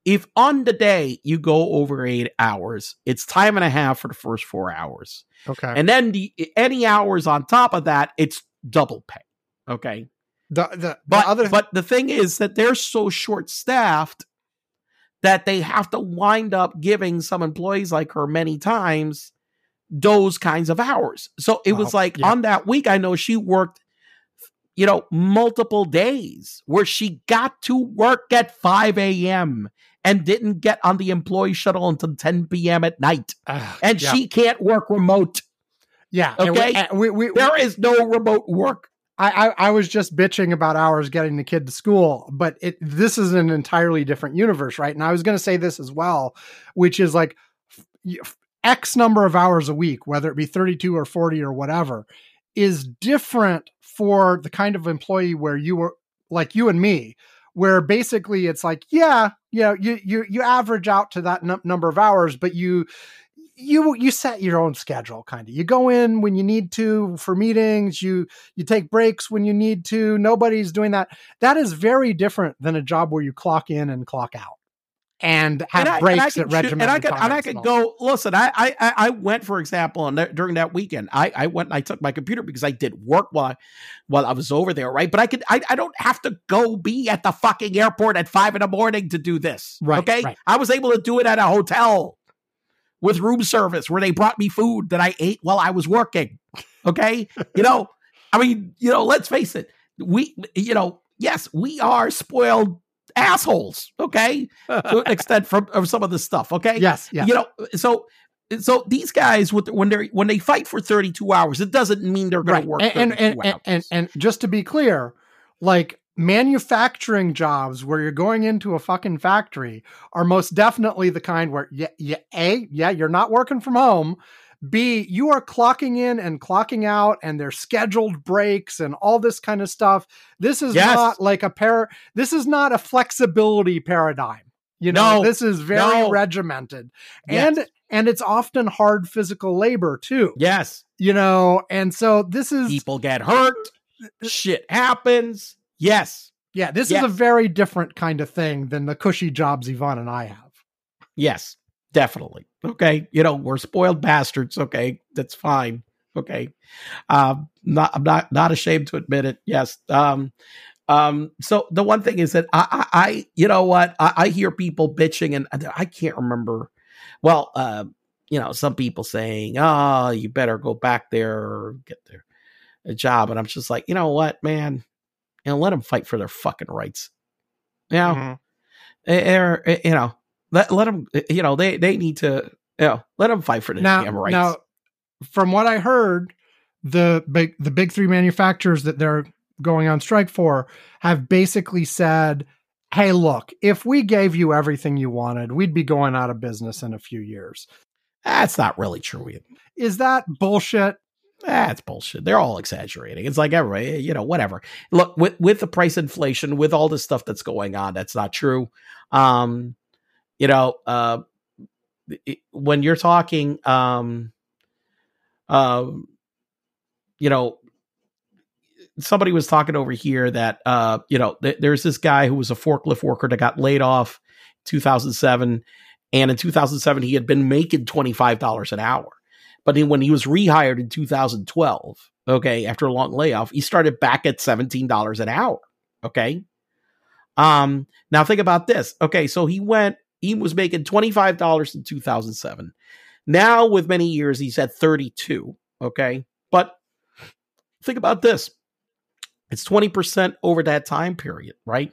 if on the day you go over 8 hours it's time and a half for the first 4 hours okay. and then the any hours on top of that it's double pay okay the the, but the other but the thing is that they're so short staffed that they have to wind up giving some employees like her many times those kinds of hours. So it was like Yeah. on that week, I know she worked, you know, multiple days where she got to work at 5 a.m. and didn't get on the employee shuttle until 10 p.m. at night. Ugh, And yeah. she can't work remote. yeah. we- okay. and we, we, There is no remote work. I, I I was just bitching about hours getting the kid to school, but it this is an entirely different universe, right? And I was going to say this as well, which is like X number of hours a week, whether it be 32 or 40 or whatever, is different for the kind of employee where you were like you and me, where basically it's like, yeah, you know, you you you average out to that num- number of hours, but you you you set your own schedule kind of you go in when you need to for meetings you you take breaks when you need to nobody's doing that that is very different than a job where you clock in and clock out and have and I, breaks and at I could, regimented and I could, and I could go. Listen, I, I, I went, for example, and during that weekend, I, I went and I took my computer because I did work while, I, while I was over there, right? But I could, I, I don't have to go be at the fucking airport at five in the morning to do this, Right, Okay, right. I was able to do it at a hotel with room service where they brought me food that I ate while I was working. Okay, you know, I mean, you know, let's face it, we, you know, yes, we are spoiled assholes. Okay, to an extent from of some of this stuff. Okay, yes yes you know, so so these guys with when they when they fight for 32 hours, it doesn't mean they're going right to work and and, 32 and, and and and just to be clear like manufacturing jobs where you're going into a fucking factory are most definitely the kind where yeah, yeah a yeah you're not working from home b you are clocking in and clocking out and there's scheduled breaks and all this kind of stuff this is Yes. not like a pair this is not a flexibility paradigm you know No. this is very No. regimented Yes. and and it's often hard physical labor too yes, you know and so this is people get hurt, uh, uh, shit happens. Yes, yeah this Yes. is a very different kind of thing than the cushy jobs Ivan and i have yes, definitely. Okay, you know we're spoiled bastards. Okay, that's fine. Okay, um, not I'm not not ashamed to admit it. Yes. Um, um. So the one thing is that I, I, I you know what, I, I hear people bitching, and I can't remember. Well, uh, you know, some people saying, "Oh, you better go back there or get their a job," and I'm just like, you know what, man, know, let them fight for their fucking rights. You know, Mhm. or, eh, you know, let let them, you know, they they need to, you know, let them fight for their now, damn rights. now from what i heard the big the big three manufacturers that they're going on strike for have basically said hey look if we gave you everything you wanted we'd be going out of business in a few years That's not really true. Either. is that bullshit That's bullshit. They're all exaggerating. It's like everybody, you know, whatever. Look, with with the price inflation, with all this stuff that's going on, that's not true. Um, you know, uh, it- when you're talking, um, um, you know, somebody was talking over here that, uh, you know, th- there's this guy who was a forklift worker that got laid off 2007, and in 2007 he had been making twenty five dollars an hour. But when he was rehired in 2012, okay, after a long layoff, he started back at $17 an hour. Okay. Um, now think about this. Okay, so he went, he was making $25 in 2007. Now, with many years, he's at 32. Okay. But think about this. It's 20% over that time period, right?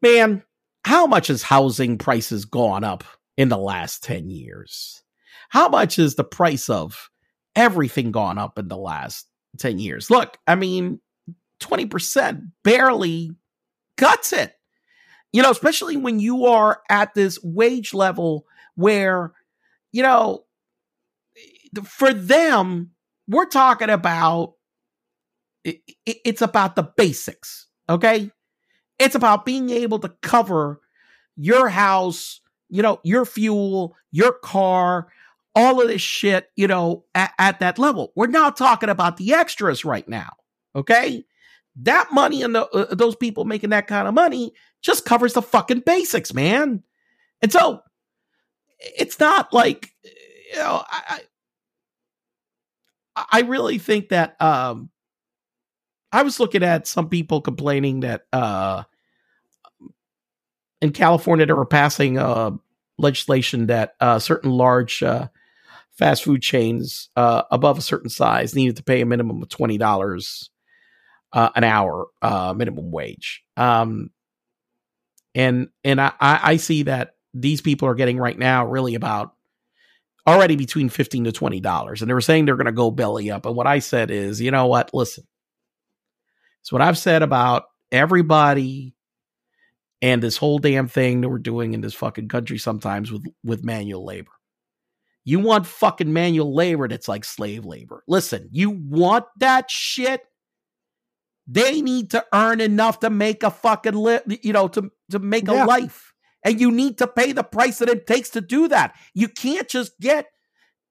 Man, how much has housing prices gone up in the last 10 years? How much is the price of everything gone up in the last 10 years? Look, I mean, 20% barely guts it. You know, especially when you are at this wage level where, you know, for them, we're talking about it, it- it's about the basics, okay? It's about being able to cover your house, you know, your fuel, your car, all of this shit, you know, at, at that level. We're not talking about the extras right now, okay? That money and the, uh, those people making that kind of money just covers the fucking basics, man. And so it's not like, you know, I, I, I really think that, um, I was looking at some people complaining that, uh, in California, they were passing uh, legislation that uh, certain large uh, fast food chains uh, above a certain size needed to pay a minimum of twenty dollars uh, an hour uh, minimum wage. Um, and and I, I see that these people are getting right now really about already between fifteen to twenty dollars, and they were saying they're going to go belly up. And what I said is, you know what? Listen, it's what I've said about everybody and this whole damn thing that we're doing in this fucking country sometimes with with manual labor. You want fucking manual labor that's like slave labor. Listen, you want that shit? They need to earn enough to make a fucking li- you know, to to make a Yeah. life. And you need to pay the price that it takes to do that. You can't just get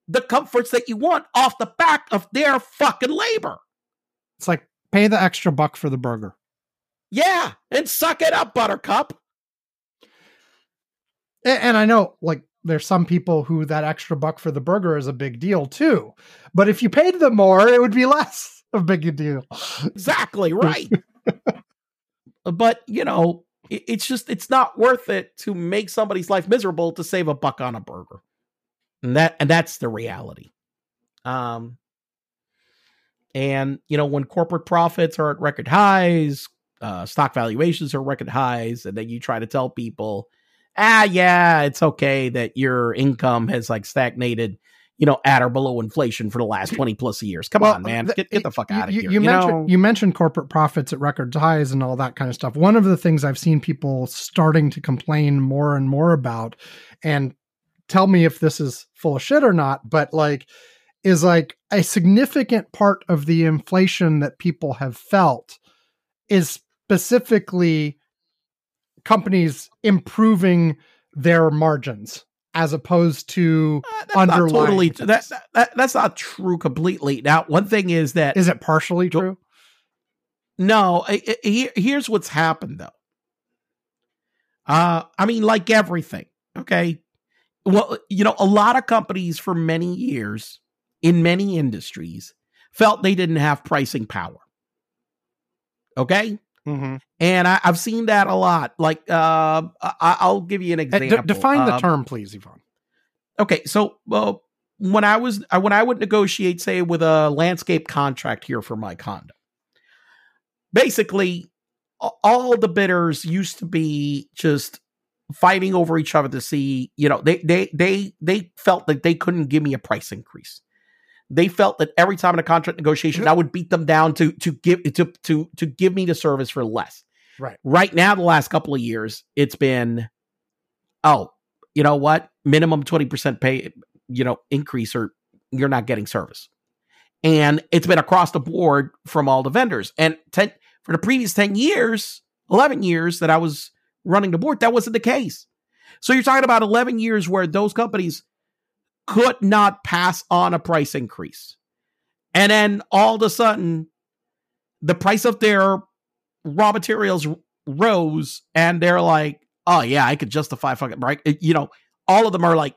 the comforts that you want off the back of their fucking labor. It's like pay the extra buck for the burger. Yeah, and suck it up, Buttercup. A- And I know, like, there's some people who that extra buck for the burger is a big deal too. But if you paid them more, it would be [laughs] less of a big deal. Exactly [laughs] right. but you know, it, it's just it's not worth it to make somebody's life miserable to save a buck on a burger, and that and that's the reality. Um, and you know, when corporate profits are at record highs, uh, stock valuations are record highs, and then you try to tell people, ah, yeah, it's okay that your income has like stagnated. You know, at or below inflation for the last twenty plus years. Come Well, on, man, the- get, get the fuck You- out of you, here. You, mentioned know? you mentioned corporate profits at record highs and all that kind of stuff. One of the things I've seen people starting to complain more and more about, and tell me if this is full of shit or not, but like is like a significant part of the inflation that people have felt is specifically companies improving their margins as opposed to Uh, that's not totally that, that, that- that's not true completely. Now, one thing is that is it partially true? no, I- I- here- here's what's happened though. Uh, I mean, like everything, okay. Well, you know, a lot of companies for many years in many industries felt they didn't have pricing power. Okay, Mm-hmm. and I, I've seen that a lot. Like, uh, I, I'll give you an example. define the Um, term, please, Ivan. Okay, so well, when I was uh, when I would negotiate, say, with a landscape contract here for my condo, basically, all the bidders used to be just fighting over each other to see, you know, they they they they felt that they couldn't give me a price increase. They felt that every time in a contract negotiation, mm-hmm. I would beat them down to to give to to to give me the service for less. Right. Right now, the last couple of years, it's been, oh, you know what? Minimum 20% pay, you know, increase or you're not getting service. And it's been across the board from all the vendors. And 10, for the previous 10 years, 11 years that I was running the board, that wasn't the case. So you're talking about 11 years where those companies could not pass on a price increase. And then all of a sudden, the price of their raw materials rose and they're like, oh yeah, I could justify fucking right. You know, all of them are like,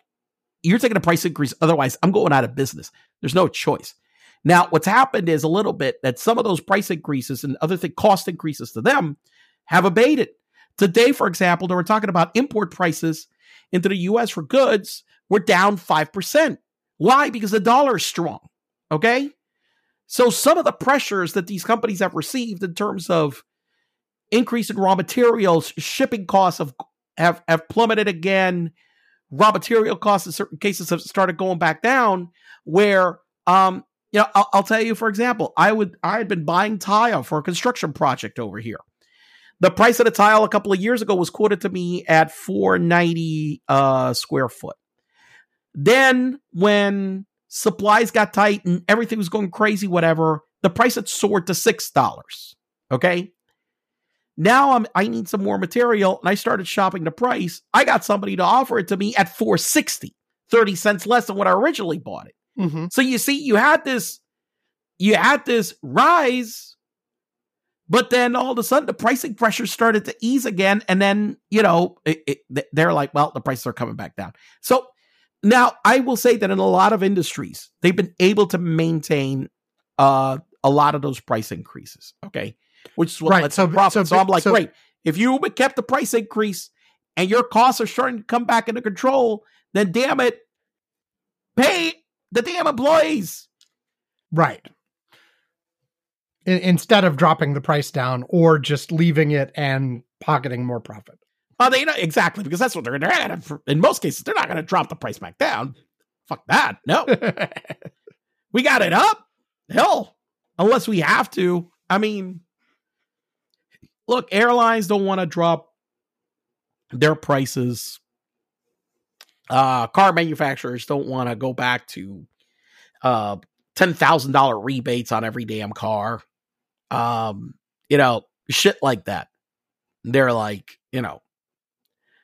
you're taking a price increase. Otherwise, I'm going out of business. There's no choice. Now, what's happened is a little bit that some of those price increases and other thing cost increases to them have abated. Today, for example, they were talking about import prices into the US for goods were down 5%. Why? Because the dollar is strong. Okay. So some of the pressures that these companies have received in terms of increase in raw materials, shipping costs have have, have plummeted again. Raw material costs in certain cases have started going back down. Where, um, you know, I'll, I'll tell you, for example, I would I had been buying tile for a construction project over here. The price of the tile a couple of years ago was quoted to me at four ninety uh, square foot. Then when supplies got tight and everything was going crazy, whatever, the price had soared to six dollars. Okay. Now I'm I need some more material and I started shopping the price. I got somebody to offer it to me at 460, 30 cents less than what I originally bought it. Mm-hmm. So you see, you had this, you had this rise, but then all of a sudden the pricing pressure started to ease again, and then you know it, it, they're like, well, the prices are coming back down. So now I will say that in a lot of industries, they've been able to maintain uh, a lot of those price increases. Okay, which is what Right, lets so- them profit. so So, I'm like, so- great. If you kept the price increase and your costs are starting to come back into control, then damn it, pay the damn employees. Right. In, instead of dropping the price down or just leaving it and pocketing more profit. Oh, they know exactly because that's what they're going to. In most cases, they're not going to drop the price back down. Fuck that. No, [laughs] we got it up. Hell, unless we have to. I mean, look, airlines don't want to drop their prices. Uh, car manufacturers don't want to go back to uh ten thousand dollar rebates on every damn car. Um, you know, shit like that. They're like, you know,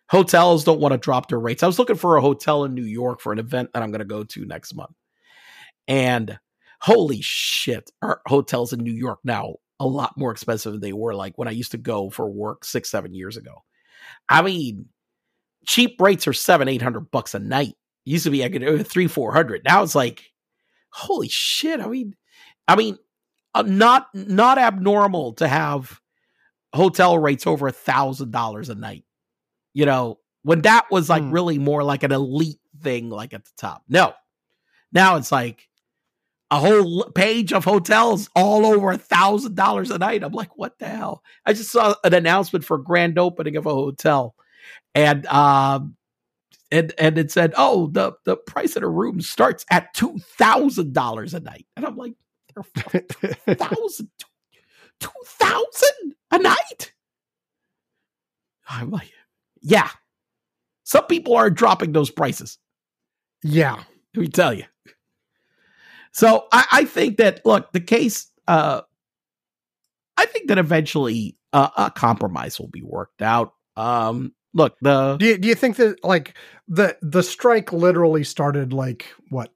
hotels don't want to drop their rates. I was looking for a hotel in New York for an event that I'm going to go to next month. And holy shit, our hotels in New York now a lot more expensive than they were like when I used to go for work six, seven years ago. I mean, cheap rates are seven, eight hundred bucks a night. Used to be I could three, four hundred. Now it's like, holy shit. I mean, I mean, uh, not not abnormal to have hotel rates over a thousand dollars a night. You know, when that was like Hmm. really more like an elite thing, like at the top. No, now it's like a whole page of hotels all over a thousand dollars a night. I'm like, what the hell? I just saw an announcement for grand opening of a hotel, and um, and and it said, oh, the the price of the room starts at two thousand dollars a night, and I'm like, they're [laughs] thousand, two thousand a night. I'm like, yeah. Some people are dropping those prices. yeah. Let me tell you. So I, I think that look, the case. Uh, I think that eventually uh, a compromise will be worked out. Um, look, the Do you, do you think that like the the strike literally started like what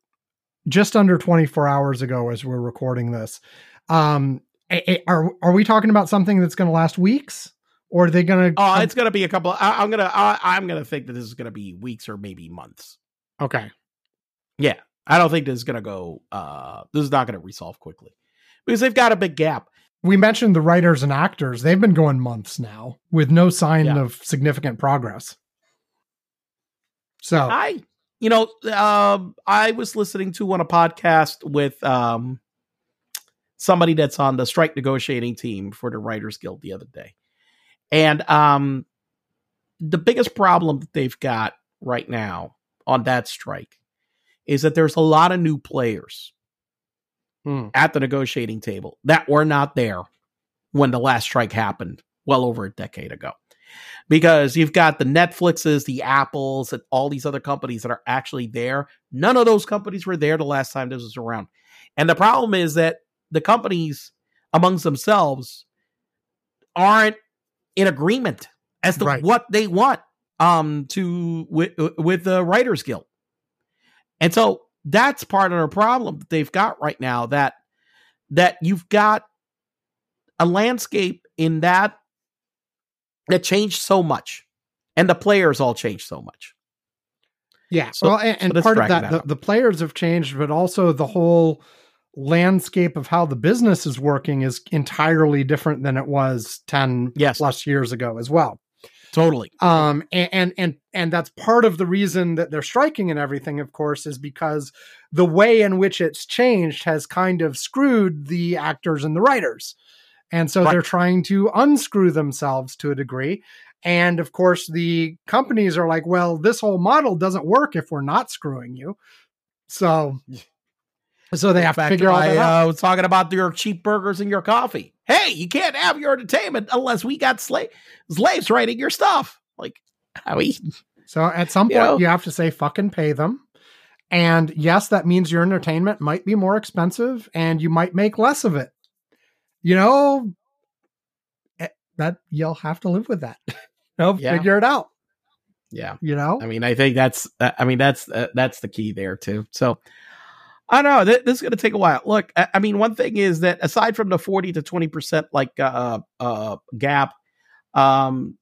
just under 24 hours ago as we're recording this? Um, are are we talking about something that's going to last weeks, or are they going to? oh, it's gonna be a couple. I, I'm gonna. I, I'm gonna think that this is gonna be weeks or maybe months. okay. Yeah, I don't think this is gonna go. Uh, this is not gonna resolve quickly because they've got a big gap. We mentioned the writers and actors; they've been going months now with no sign Yeah. of significant progress. So I, you know, um, I was listening to on a podcast with um, somebody that's on the strike negotiating team for the Writers Guild the other day, and um, the biggest problem that they've got right now on that strike is that there's a lot of new players Hmm. at the negotiating table that were not there when the last strike happened well over a decade ago. Because you've got the Netflixes, the Apples, and all these other companies that are actually there. None of those companies were there the last time this was around. And the problem is that the companies amongst themselves aren't in agreement as to Right. what they want um to with with the writers guild. And so that's part of the problem that they've got right now that that you've got a landscape in that that changed so much and the players all changed so much Yeah. So- well, and, so and part of that, the, the players have changed, but also the whole landscape of how the business is working is entirely different than it was 10 yes plus years ago as well. totally Um, and, and, and, and that's part of the reason that they're striking and everything, of course, is because the way in which it's changed has kind of screwed the actors and the writers. And so Right. they're trying to unscrew themselves to a degree. And of course, the companies are like, well, this whole model doesn't work if we're not screwing you. So, so they have to figure all I that out. uh, was talking about your cheap burgers and your coffee hey you can't have your entertainment unless we got sla- slaves writing your stuff like I mean, So at some You point, know? you have to say fucking pay them. And yes, that means your entertainment might be more expensive and you might make less of it. You know, eh, that you'll have to live with that. [laughs] no, Yeah. figure it out. yeah You know, I mean, I think that's, uh, I mean, that's uh, that's the key there too. So, I don't know. Th- this is going to take a while. Look, I, I mean, one thing is that aside from the forty to twenty percent like uh uh gap, um,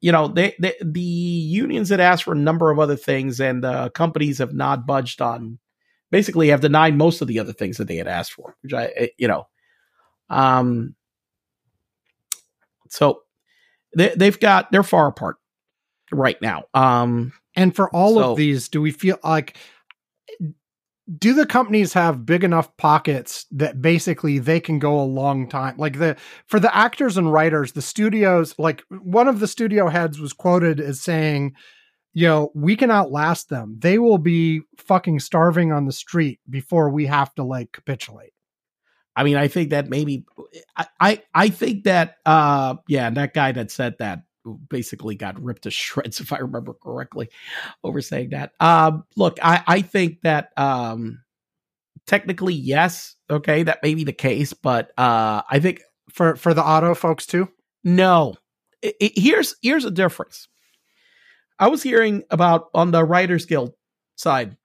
you know, they, they the unions had asked for a number of other things, and uh, companies have not budged on. Basically, have denied most of the other things that they had asked for, which I, eh, you know, um, so they they've got they're far apart right now. Um, and for all So- of these, do we feel like do the companies have big enough pockets that basically they can go a long time? Like the for the actors and writers the studios like one of the studio heads was quoted as saying you know we can outlast them. They will be fucking starving on the street before we have to like capitulate. I mean, I think that maybe I, I I think that uh yeah, that guy that said that basically got ripped to [laughs] shreds if I remember correctly over saying that. Um look, I I think that um technically yes, okay, that may be the case, but uh I think for for the auto folks too. No, I- I- here's here's a difference. I was hearing about on the Writers Guild side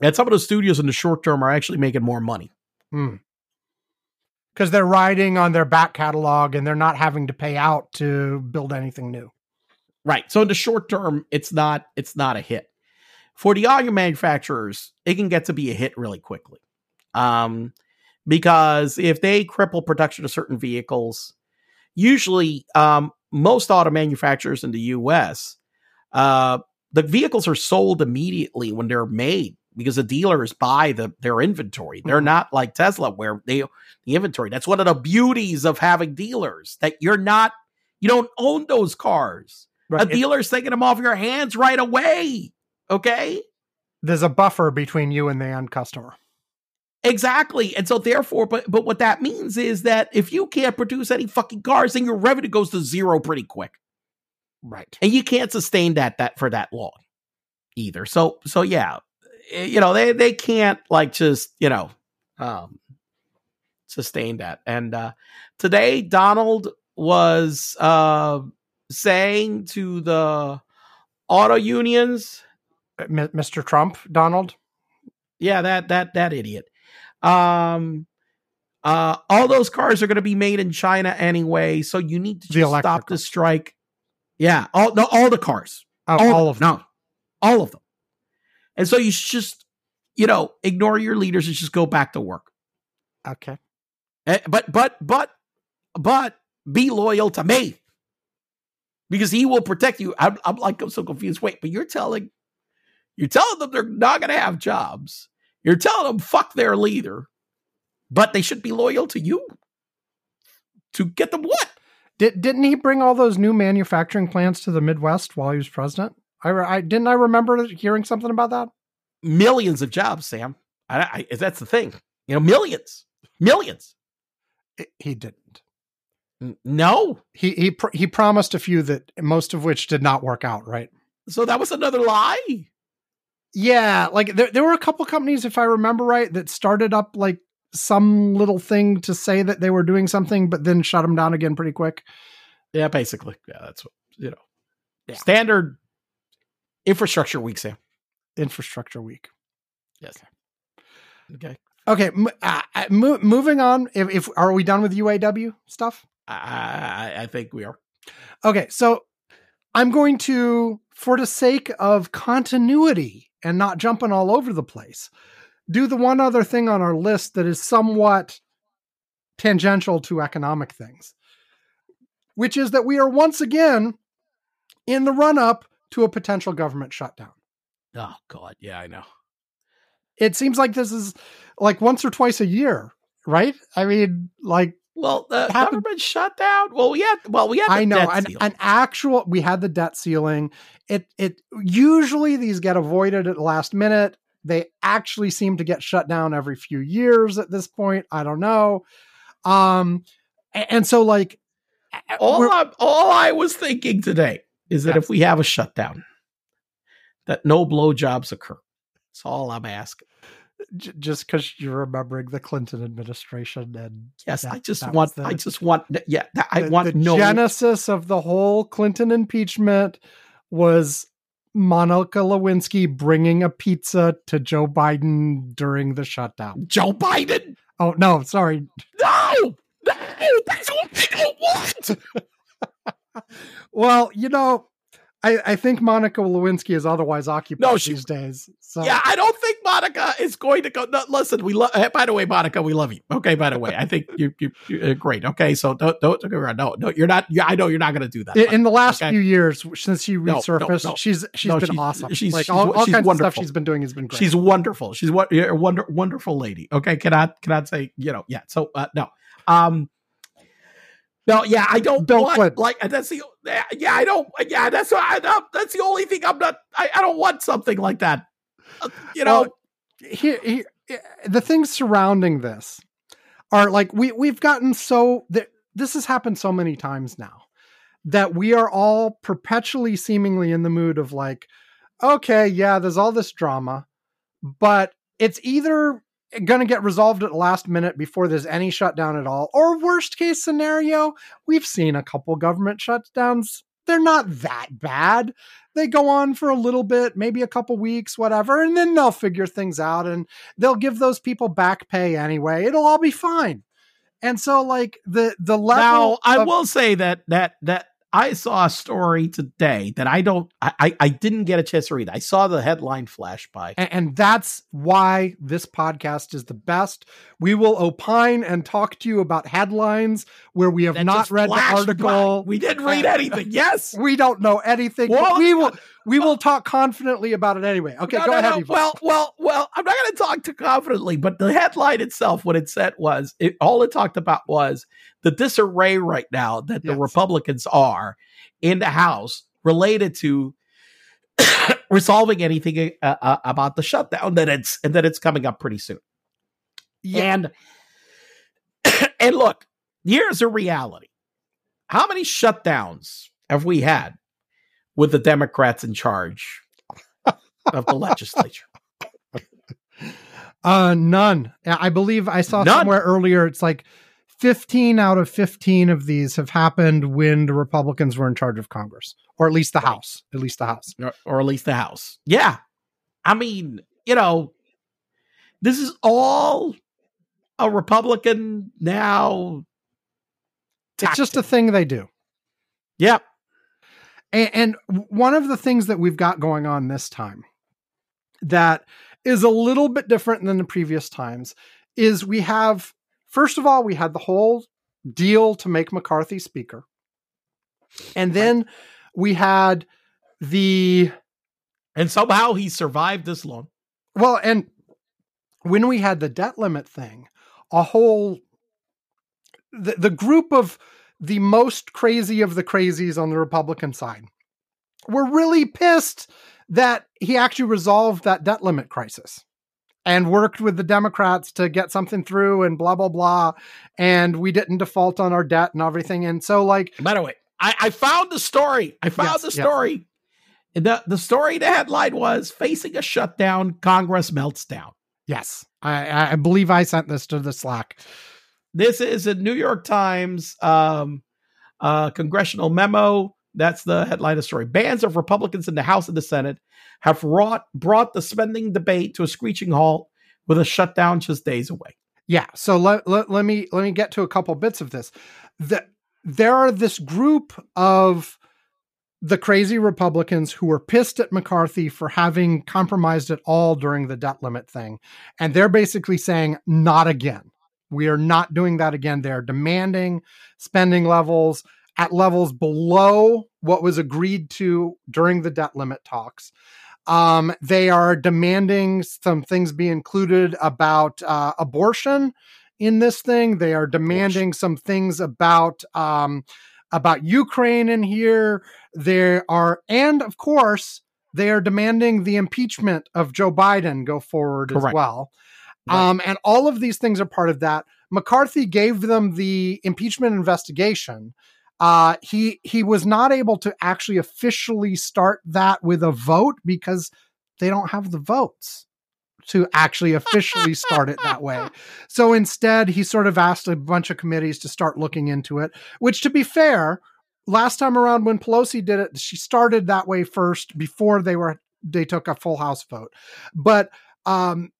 that some of the studios in the short term are actually making more money. Because they're riding on their back catalog and they're not having to pay out to build anything new. Right. So in the short term, it's not it's not a hit. For the audio manufacturers, it can get to be a hit really quickly. Um, because if they cripple production of certain vehicles, usually um, most auto manufacturers in the US, uh, the vehicles are sold immediately when they're made because the dealers buy the their inventory. They're Mhm. not like Tesla where they the inventory. That's one of the beauties of having dealers that you're not you don't own those cars. A It- dealer's taking them off your hands right away. Okay? there's a buffer between you and the end customer. Exactly. And so therefore, but but what that means is that if you can't produce any fucking cars, then your revenue goes to zero pretty quick. Right. And you can't sustain that that for that long either. So so yeah. Eh, You know, they they can't like just, you know, um sustain that. And uh today Donald was uh saying to the auto unions M- Mr. Trump, Donald. Yeah, that that that idiot. Um uh all those cars are going to be made in China anyway, so you need to The stop the strike. Yeah, all no, all the cars. Oh, all, all of them. no. All of them. And so you should just you know, ignore your leaders and just go back to work. Okay. Eh, But but but but be loyal to me. Because he will protect you. I'm, I'm like I'm so confused. Wait, but you're telling you're telling them they're not going to have jobs. You're telling them fuck their leader, but they should be loyal to you. To get them what? Did didn't he bring all those new manufacturing plants to the Midwest while he was president? I, I didn't I remember hearing something about that. Millions of jobs, Sam. I, I, that's the thing. You know, millions, millions. I- he didn't. No. He he pr- he promised a few that most of which did not work out. Right. So that was another lie. Yeah, like there there were a couple companies, if I remember right, that started up like some little thing to say that they were doing something, but then shut them down again pretty quick. Yeah, basically. Yeah, that's what you know. Yeah. Standard infrastructure week, Sam. Infrastructure week. Yes. Okay. Okay, m- uh, uh, mo- moving on. If, if are we done with UAW stuff? I, I I think we are. Okay, so I'm going to, for the sake of continuity and not jumping all over the place, do the one other thing on our list that is somewhat tangential to economic things, which is that we are once again in the run up to a potential government shutdown. Oh God, yeah, I know. It seems like this is like once or twice a year, right? I mean, like Well, the happened- government shut down. Well, we had well, we had. The I know an, an actual we had the debt ceiling. It it usually these get avoided at the last minute. They actually seem to get shut down every few years at this point. I don't know. Um a- and so like all I, all I was thinking today is that if we have a shutdown, that no blowjobs occur. That's all I'm asking. j- just because you're remembering the Clinton administration and Yes, that- I just want. the- I just want. Yeah, that- I want the no. genesis of the whole Clinton impeachment was Monica Lewinsky bringing a pizza to Joe Biden during the shutdown. Joe Biden. Oh no, sorry. No, no, that's what don't want. [laughs] Well, you know, I, I think Monica Lewinsky is otherwise occupied No, she- these days. So Yeah, I don't think Monica is going to go. No, listen, we love. By the way, Monica, we love you. Okay, by the way, I think you you you're great. Okay, so don't don't, get me wrong. No, no, you're not. Yeah, I know you're not going to do that. in, in the last Okay. few years since she resurfaced, no. she's she's been she's- awesome. she's- like she's- all, kinds of stuff she's been doing has been great. She's wonderful. She's what a wonder wonderful lady. Okay, cannot cannot say you know yeah. So uh, no, um, no yeah. I don't Bill want like that's the yeah. I don't yeah. That's I, that's the only thing I'm not. I, I don't want something like that. Uh, you know. Well, here, here the things surrounding this are like we we've gotten so that this has happened so many times now that we are all perpetually seemingly in the mood of like okay yeah there's all this drama but it's either going to get resolved at the last minute before there's any shutdown at all. Or worst case scenario, we've seen a couple government shutdowns. They're not that bad. They go on for a little bit, maybe a couple weeks, whatever, and then they'll figure things out and they'll give those people back pay anyway. It'll all be fine. And so like the the level Now, I of- will say that that that I saw a story today that I don't I I, I didn't get a chance to read. I saw the headline flash by. A- And that's why this podcast is the best. We will opine and talk to you about headlines where we have that not read the article. by. We didn't read anything. Yes. [laughs] We don't know anything. but Well, we will we will talk confidently about it anyway. Okay, No, go no, ahead. no. Well, well, well. I'm not going to talk too confidently, but the headline itself, what it said was, it, all it talked about was the disarray right now that the Republicans are in the House related to [coughs] resolving anything uh, uh, about the shutdown that it's and that it's coming up pretty soon. yeah, And [coughs] and look, here's a reality. How many shutdowns have we had with the Democrats in charge of the legislature? [laughs] uh, none. I believe I saw None. somewhere earlier. It's like fifteen out of fifteen of these have happened when the Republicans were in charge of Congress, or at least the House. At least the House. or, or at least the House. Yeah. I mean, you know, this is all a Republican now. It's just a thing they do. Yep. And, and one of the things that we've got going on this time that is a little bit different than the previous times is we have, first of all, we had the whole deal to make McCarthy speaker. And then we had the, And somehow he survived this long. well, and when we had the debt limit thing, a whole, the, the group of the most crazy of the crazies on the Republican side were really pissed that he actually resolved that debt limit crisis and worked with the Democrats to get something through and blah, blah, blah. And we didn't default on our debt and everything. And so, like, By the way, I, I found the story. I found Yes, the yes. story. The the story, the headline was facing a shutdown, Congress melts down. yes, I, I believe I sent this to the Slack. This is a New York Times um, uh, congressional memo. That's the headline of the story. Bands of Republicans in the House and the Senate have wrought, brought the spending debate to a screeching halt with a shutdown just days away. Yeah. So let, let, let me let me get to a couple bits of this. The, there are this group of the crazy Republicans who were pissed at McCarthy for having compromised at all during the debt limit thing. And they're basically saying, not again. We are not doing that again. They're demanding spending levels at levels below what was agreed to during the debt limit talks. Um, they are demanding some things be included about uh, abortion in this thing. They are demanding some things about um, about Ukraine in here. There are, and of course, they are demanding the impeachment of Joe Biden go forward as well. Right. Um, and all of these things are part of that. McCarthy gave them the impeachment investigation. Uh, he he was not able to actually officially start that with a vote because they don't have the votes to actually officially [laughs] start it that way. So instead, he sort of asked a bunch of committees to start looking into it. Which, to be fair, last time around when Pelosi did it, she started that way first before they were they took a full House vote. But um,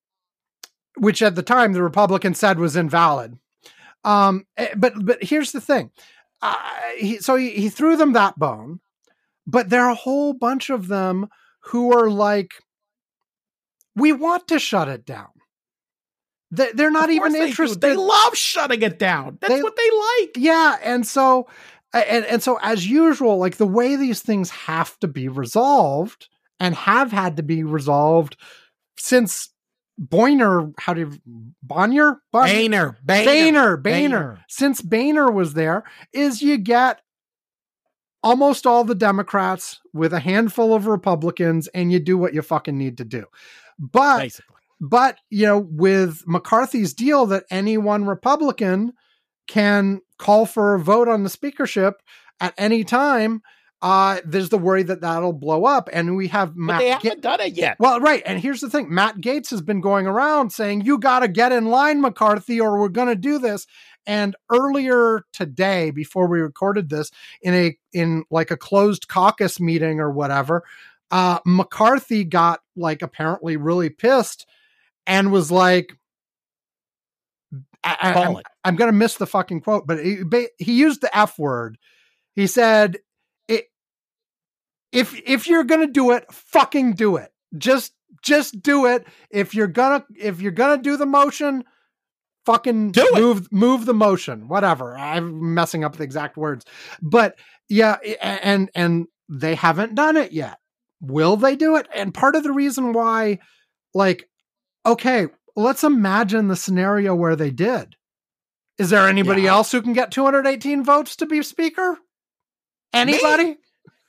which at the time the Republicans said was invalid. Um, eh, but but here's the thing. Uh, he, so he, he threw them that bone, but there are a whole bunch of them who are like, we want to shut it down. They, they're not even they do. interested. They love shutting it down. That's They- what they like. Yeah, and so and and so as usual, like the way these things have to be resolved and have had to be resolved since Boyner, how do you Bonnier? Bon- Boehner, Boehner, Boehner, Boehner. Since Boehner was there, is you get almost all the Democrats with a handful of Republicans, and you do what you fucking need to do. But Basically. but you know with mccarthy's deal that any one republican can call for a vote on the speakership at any time uh, there's the worry that that'll blow up, and we have But Matt. they Ga- haven't done it yet. well, right, and here's the thing: Matt Gaetz has been going around saying, "You got to get in line, McCarthy, or we're going to do this." And earlier today, before we recorded this, in a in like a closed caucus meeting or whatever, uh, McCarthy got like apparently really pissed and was like, I. I'm going to miss the fucking quote, but he, he used the F word. He said, if, if you're going to do it, fucking do it. Just, just do it. If you're gonna, if you're gonna do the motion, fucking Do it. move, move the motion, whatever. I'm messing up the exact words, but yeah. And, and they haven't done it yet. Will they do it? And part of the reason why, like, okay, let's imagine the scenario where they did. Is there anybody Yeah. else who can get 218 votes to be speaker? Anybody? Me,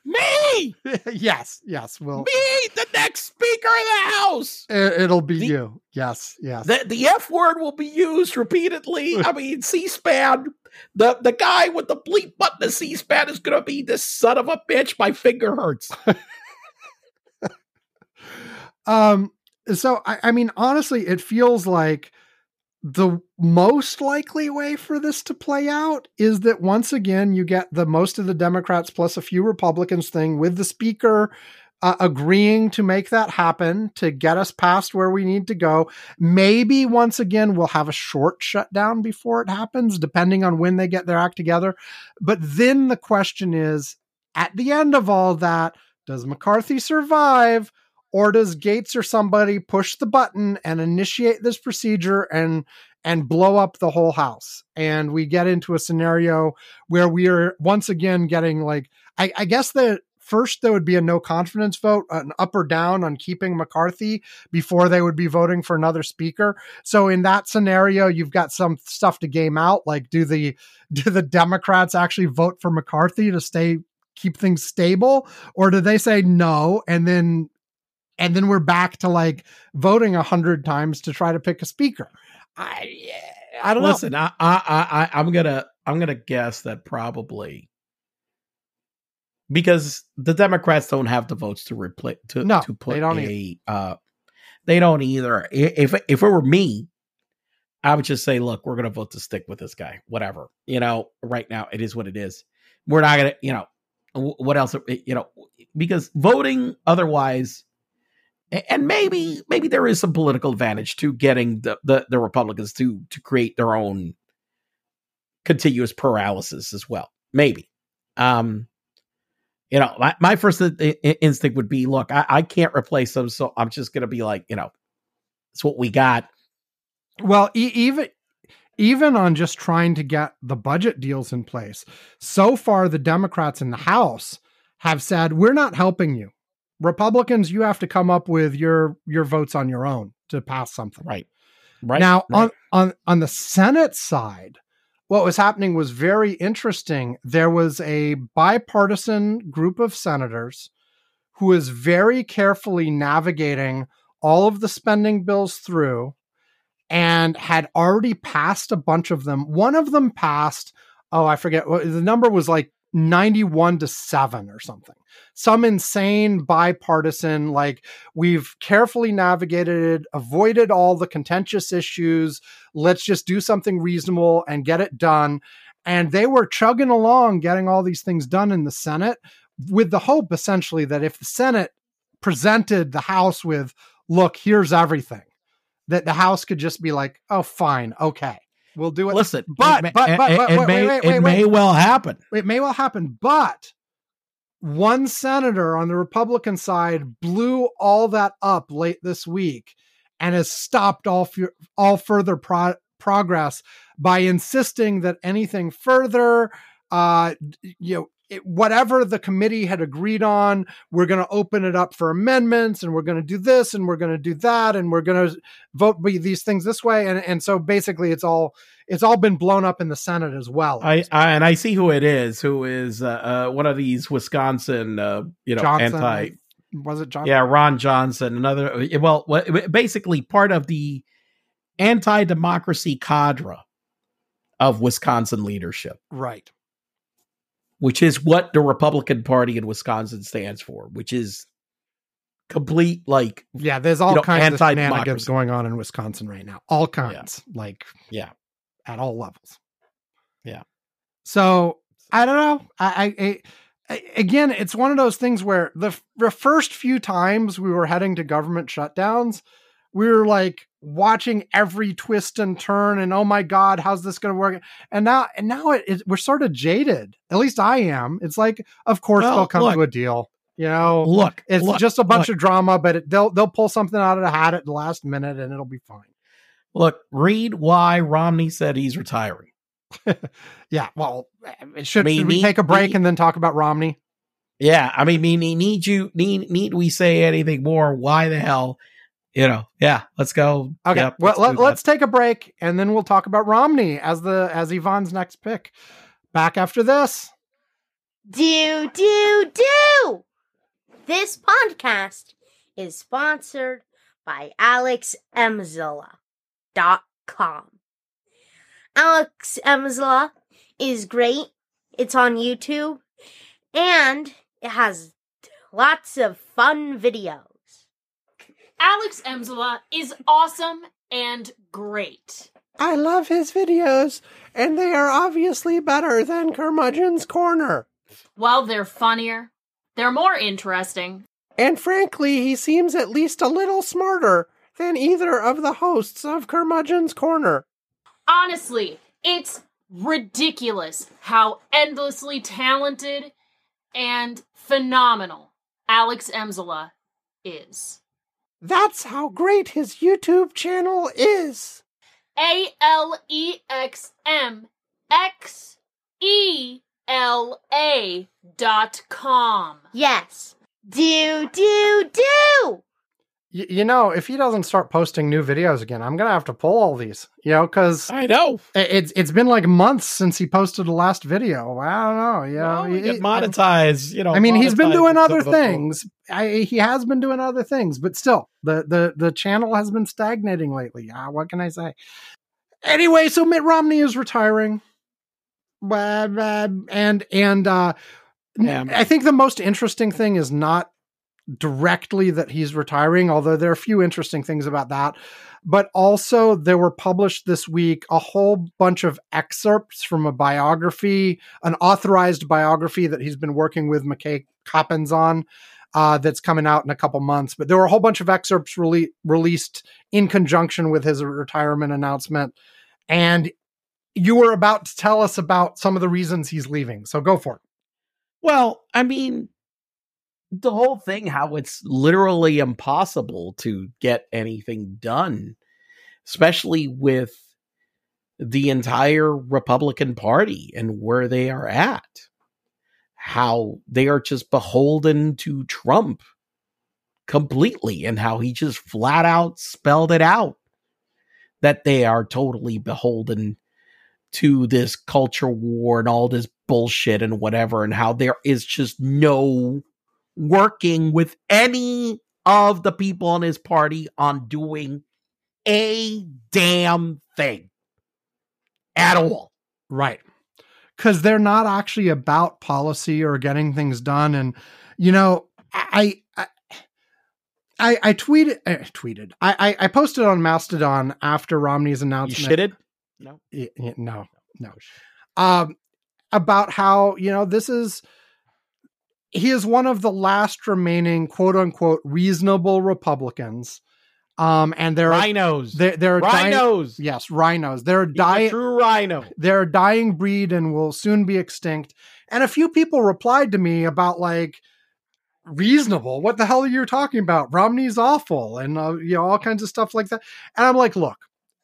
[laughs] yes, yes. Well, me, the next speaker of the house. it, it'll be The- you. Yes, yes. The the F word will be used repeatedly. [laughs] I mean, C-SPAN. The the guy with the bleep button of C-SPAN is gonna be this son of a bitch. My finger hurts. [laughs] Um, so I, I mean, honestly, it feels like the most likely way for this to play out is that once again you get the most of the Democrats plus a few Republicans thing with the speaker uh, agreeing to make that happen to get us past where we need to go. Maybe once again we'll have a short shutdown before it happens, depending on when they get their act together. But then the question is, at the end of all that, does McCarthy survive? Or does Gaetz or somebody push the button and initiate this procedure and and blow up the whole house? And we get into a scenario where we are once again getting like I, I guess that first there would be a no confidence vote, an up or down on keeping McCarthy before they would be voting for another speaker. So in that scenario, you've got some stuff to game out. Like, do the [laughs] do the Democrats actually vote for McCarthy to stay keep things stable, or do they say no and then and then we're back to like voting a hundred times to try to pick a speaker. I I don't Listen, I, I, I, I'm gonna, I'm gonna guess that probably because the Democrats don't have the votes to replace to No, to put they don't a, uh, they don't either. If if it were me, I would just say, look, we're gonna vote to stick with this guy. Whatever, you know. Right now, it is what it is. We're not gonna, you know, what else? You know, because voting otherwise and maybe maybe there is some political advantage to getting the, the, the Republicans to to create their own continuous paralysis as well. Maybe. Um you know, my, my first instinct would be, look, I, I can't replace them, so I'm just going to be like, you know, it's what we got. Well, e- even even on just trying to get the budget deals in place, so far the Democrats in the House have said we're not helping you. Republicans, you have to come up with your your votes on your own to pass something. Right. Right. now right. on on on the Senate side, what was happening was very interesting. There was a bipartisan group of senators who is very carefully navigating all of the spending bills through and had already passed a bunch of them. One of them passed, oh, I forget what the number was like 91 to 7 or something. Some insane bipartisan, like we've carefully navigated it, avoided all the contentious issues. Let's just do something reasonable and get it done. And they were chugging along, getting all these things done in the Senate with the hope essentially that if the Senate presented the House with, look, here's everything, that the House could just be like, oh, fine, okay, we'll do it. Listen, but- it may- but- but- it- but- it wait, may, wait, it may well happen. it may well happen, but one senator on the Republican side blew all that up late this week and has stopped all fu- all further pro- progress by insisting that anything further, uh, you know, it, whatever the committee had agreed on, we're going to open it up for amendments, and we're going to do this, and we're going to do that, and we're going to vote these things this way, and and so basically, it's all it's all been blown up in the Senate as well. I, I and I see who it is. Who is uh, uh, one of these Wisconsin, uh, you know, Johnson, anti was it John? Yeah, Ron Johnson, another well, basically part of the anti-democracy cadre of Wisconsin leadership. Right. Which is what the Republican Party in Wisconsin stands for, which is complete like Yeah, there's all You know, kinds of shenanigans going on in Wisconsin right now. All kinds, like Yeah. at all levels. Yeah. So I don't know. I, I, I again, it's one of those things where the the first few times we were heading to government shutdowns, we were like watching every twist and turn, and oh my god, how's this going to work? And now, and now it, it, we're sort of jaded. At least I am. It's like, of course Well, they'll come look. to a deal. You know, look, it's look, just a bunch look, of drama, but it, they'll they'll pull something out of the hat at the last minute, and it'll be fine. look, read why Romney said he's retiring. [laughs] Yeah. Well, eh, it should, I mean, should we need- take a break need- and then talk about Romney? Yeah, I mean, mean, need you need need we say anything more? Why the hell? You know, yeah, let's go. Okay. Yep, well, let's let, let's take a break and then we'll talk about Romney as the as Ivan's next pick. Back after this. Do, do, do! This podcast is sponsored by AlexEmzilla.com. Alex Emzilla is great. It's on YouTube and it has lots of fun videos. Alex Emsula is awesome and great. I love his videos, and they are obviously better than Curmudgeon's Corner. Well, they're funnier, they're more interesting. And frankly, he seems at least a little smarter than either of the hosts of Curmudgeon's Corner. Honestly, it's ridiculous how endlessly talented and phenomenal Alex Emsula is. That's how great his YouTube channel is. A L E X M X E L A dot com. Yes. Do, do, do! You know, if he doesn't start posting new videos again, I'm gonna have to pull all these. You know, because I know. it's it's been like months since he posted the last video. I don't know. You know, Well, we he- get monetized. You know, I mean, he's been doing other some of the- things. I, he has been doing other things, but still, the the the channel has been stagnating lately. Uh, what can I say? Anyway, so Mitt Romney is retiring, and and uh, Yeah. I think the most interesting thing is not directly that he's retiring, although there are a few interesting things about that. But also, there were published this week a whole bunch of excerpts from a biography, an authorized biography that he's been working with McKay Coppins on. Uh, that's coming out in a couple months, but there were a whole bunch of excerpts rele- released in conjunction with his retirement announcement. And you were about to tell us about some of the reasons he's leaving. So go for it. Well, I mean, the whole thing, how it's literally impossible to get anything done, especially with the entire Republican Party and where they are at. How they are just beholden to Trump completely, and how he just flat out spelled it out that they are totally beholden to this culture war and all this bullshit and whatever, and how there is just no working with any of the people in his party on doing a damn thing at all. Right. Because they're not actually about policy or getting things done. And, you know, I, I, I, I tweeted, uh, tweeted, I, I, I posted on Mastodon after Romney's You announcement. shitted? No. Y- y- no, no. Um, about how, you know, this is, he is one of the last remaining quote unquote reasonable Republicans. Um, and there are, Rhinos. there, there are Rhinos. yes, rhinos. Are a dying, true rhino. they're a dying breed and will soon be extinct. And a few people replied to me about like reasonable. What the hell are you talking about? Romney's awful, and uh, you know all kinds of stuff like that. And I'm like, look,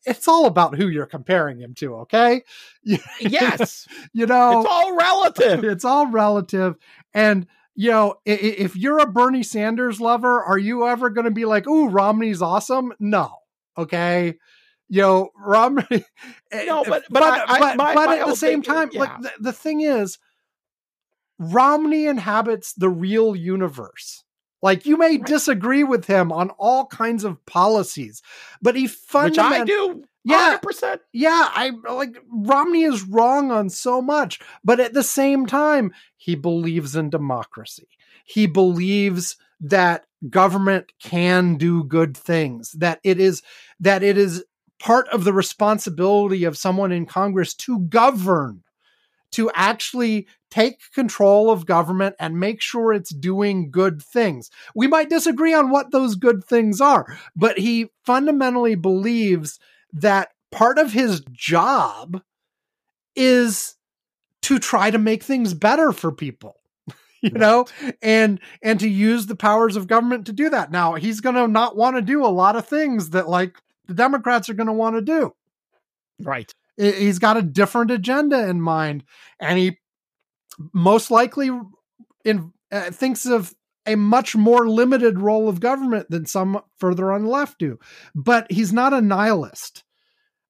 it's all about who you're comparing him to. Okay, [laughs] Yes. you know it's all relative. [laughs] it's all relative. And you know, i- i- if you're a Bernie Sanders lover, are you ever going to be like, "Ooh, Romney's awesome"? No. Okay. You know, Romney. [laughs] Eh, no, but- but I- I- but, my- but my at the same thing- time, yeah. like the, the thing is, Romney inhabits the real universe. Like you may Right. disagree with him on all kinds of policies, but he Which I fundamentally do. Yeah, 100%. yeah, I like Romney is wrong on so much, but at the same time, he believes in democracy. He believes that government can do good things, that it is that it is part of the responsibility of someone in Congress to govern, to actually take control of government and make sure it's doing good things. We might disagree on what those good things are, but he fundamentally believes that part of his job is to try to make things better for people [laughs] you know and and to use the powers of government to do that now he's going to not want to do a lot of things that like the democrats are going to want to do Right. He's got a different agenda in mind and he most likely in uh, thinks of a much more limited role of government than some further on the left do. But he's not a nihilist.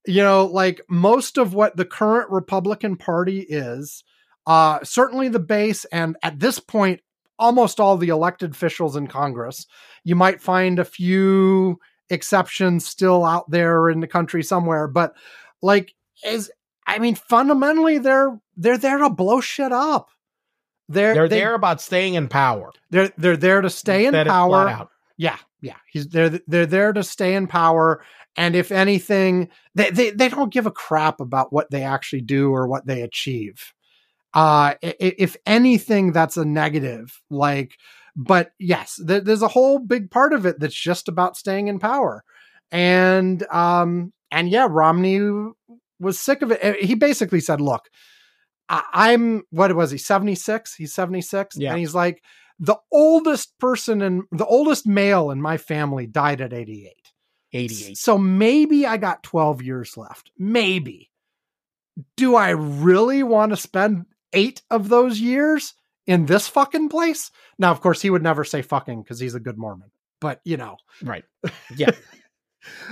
You know like most of what the current republican party is uh certainly the base and at this point almost all the elected officials in congress you might find a few exceptions still out there in the country somewhere but like is i mean fundamentally they're they're there to blow shit up they're They're they, there about staying in power. they're they're there to stay in power yeah, yeah. He's they're they're there to stay in power, and if anything, they they, they don't give a crap about what they actually do or what they achieve. Uh, if anything, that's a negative. Like, but yes, there's a whole big part of it that's just about staying in power, and um, and yeah, Romney was sick of it. He basically said, "Look, I, I'm what was he? Seventy six? He's seventy six, Yeah. and he's like." the oldest person in the oldest male in my family died at 88. 88. So maybe I got 12 years left. Maybe. Do I really want to spend eight of those years in this fucking place? Now, of course, he would never say fucking because he's a good Mormon, but you know, Right. [laughs] Yeah.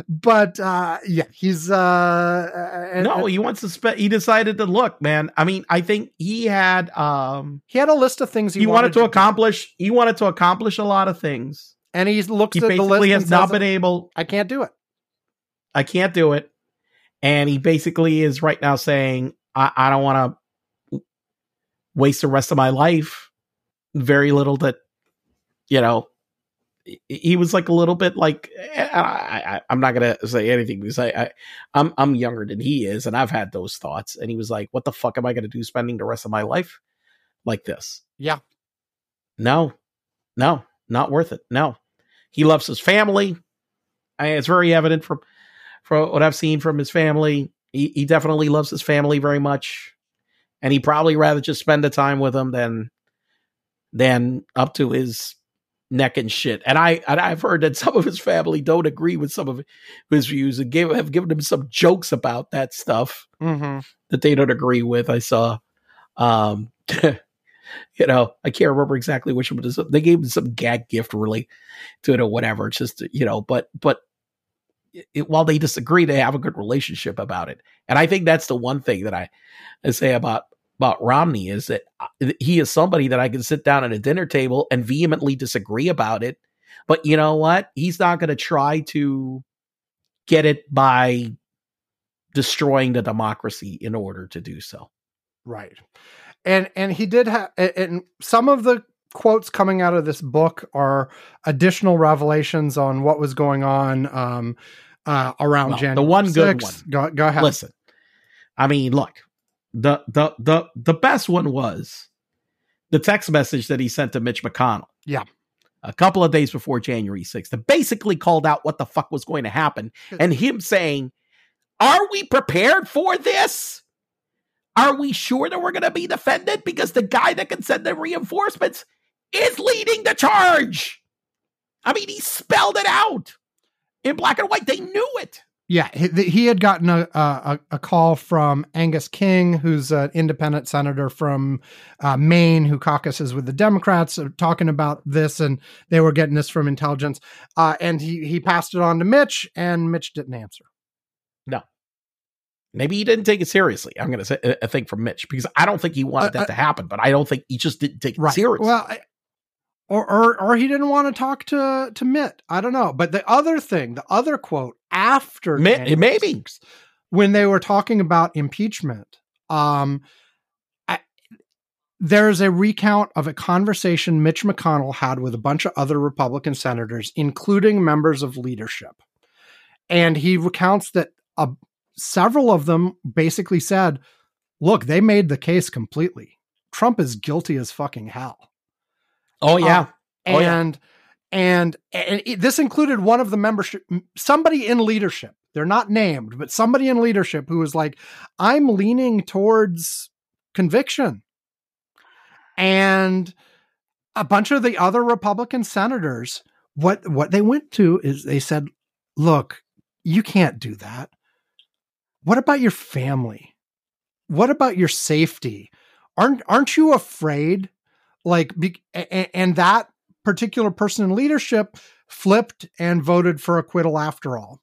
But uh, yeah, he's uh, and- no, he wants to spend. He decided to look, man. I mean, I think he had. um he had a list of things he, He, wanted, to do, accomplish. He wanted to accomplish a lot of things. and he looks He at the list has not been able. I can't do it. I can't do it. And he basically is right now saying, I, I don't want to waste the rest of my life. Very little that, you know, he- was like a little bit like, eh, I, I, I'm not going to say anything because I, I, I'm, I'm younger than he is. And I've had those thoughts. And he was like, what the fuck am I going to do spending the rest of my life like this? Yeah. No, no, not worth it. No. He loves his family. I, it's very evident from from what I've seen from his family. He, he definitely loves his family very much, and he probably rather just spend the time with them than than up to his neck and shit. And I and I've heard that some of his family don't agree with some of his views and gave, have given him some jokes about that stuff Mm-hmm. that they don't agree with. I saw, um, [laughs] you know, I can't remember exactly which one, but they gave him some gag gift really to it or whatever. It's just you know, but but it, while they disagree, they have a good relationship about it, and I think that's the one thing that I, I say about about Romney is that uh, he is somebody that I can sit down at a dinner table and vehemently disagree about it, but you know what? He's not going to try to get it by destroying the democracy in order to do so. Right. And and he did have and some of the quotes coming out of this book are additional revelations on what was going on um uh around Well, the January. one good one. Go, go ahead. Listen, I mean, look, the the the the best one was the text message that he sent to Mitch McConnell. Yeah. A couple of days before January 6th, that basically called out what the fuck was going to happen and him saying, Are we prepared for this? Are we sure that we're going to be defended? Because the guy that can send the reinforcements is leading the charge. I mean, he spelled it out in black and white. They knew it. Yeah, he, he had gotten a, a a call from Angus King, who's an independent senator from uh, Maine who caucuses with the Democrats, uh, talking about this, and they were getting this from intelligence. Uh, and he he passed it on to Mitch, and Mitch didn't answer. No, maybe he didn't take it seriously. I'm going to say a thing from Mitch because I don't think he wanted Uh, that to happen, but I don't think he just didn't take it Right. seriously. Well, I, or, or or he didn't want to talk to to Mitt. I don't know. But the other thing, the other quote after January maybe. 6th, when they were talking about impeachment, um, there's a recount of a conversation Mitch McConnell had with a bunch of other Republican senators, including members of leadership, and he recounts that uh, several of them basically said, "Look, they made the case completely. Trump is guilty as fucking hell." Oh yeah. Um, oh, yeah. and and and it- this included one of the membership somebody in leadership. They're not named but somebody in leadership who was like i'm leaning towards conviction. And a bunch of the other republican senators what what they went to is they said look you can't do that. What about your family? What about your safety? Aren't aren't you afraid like be, and that particular person in leadership flipped and voted for acquittal after all.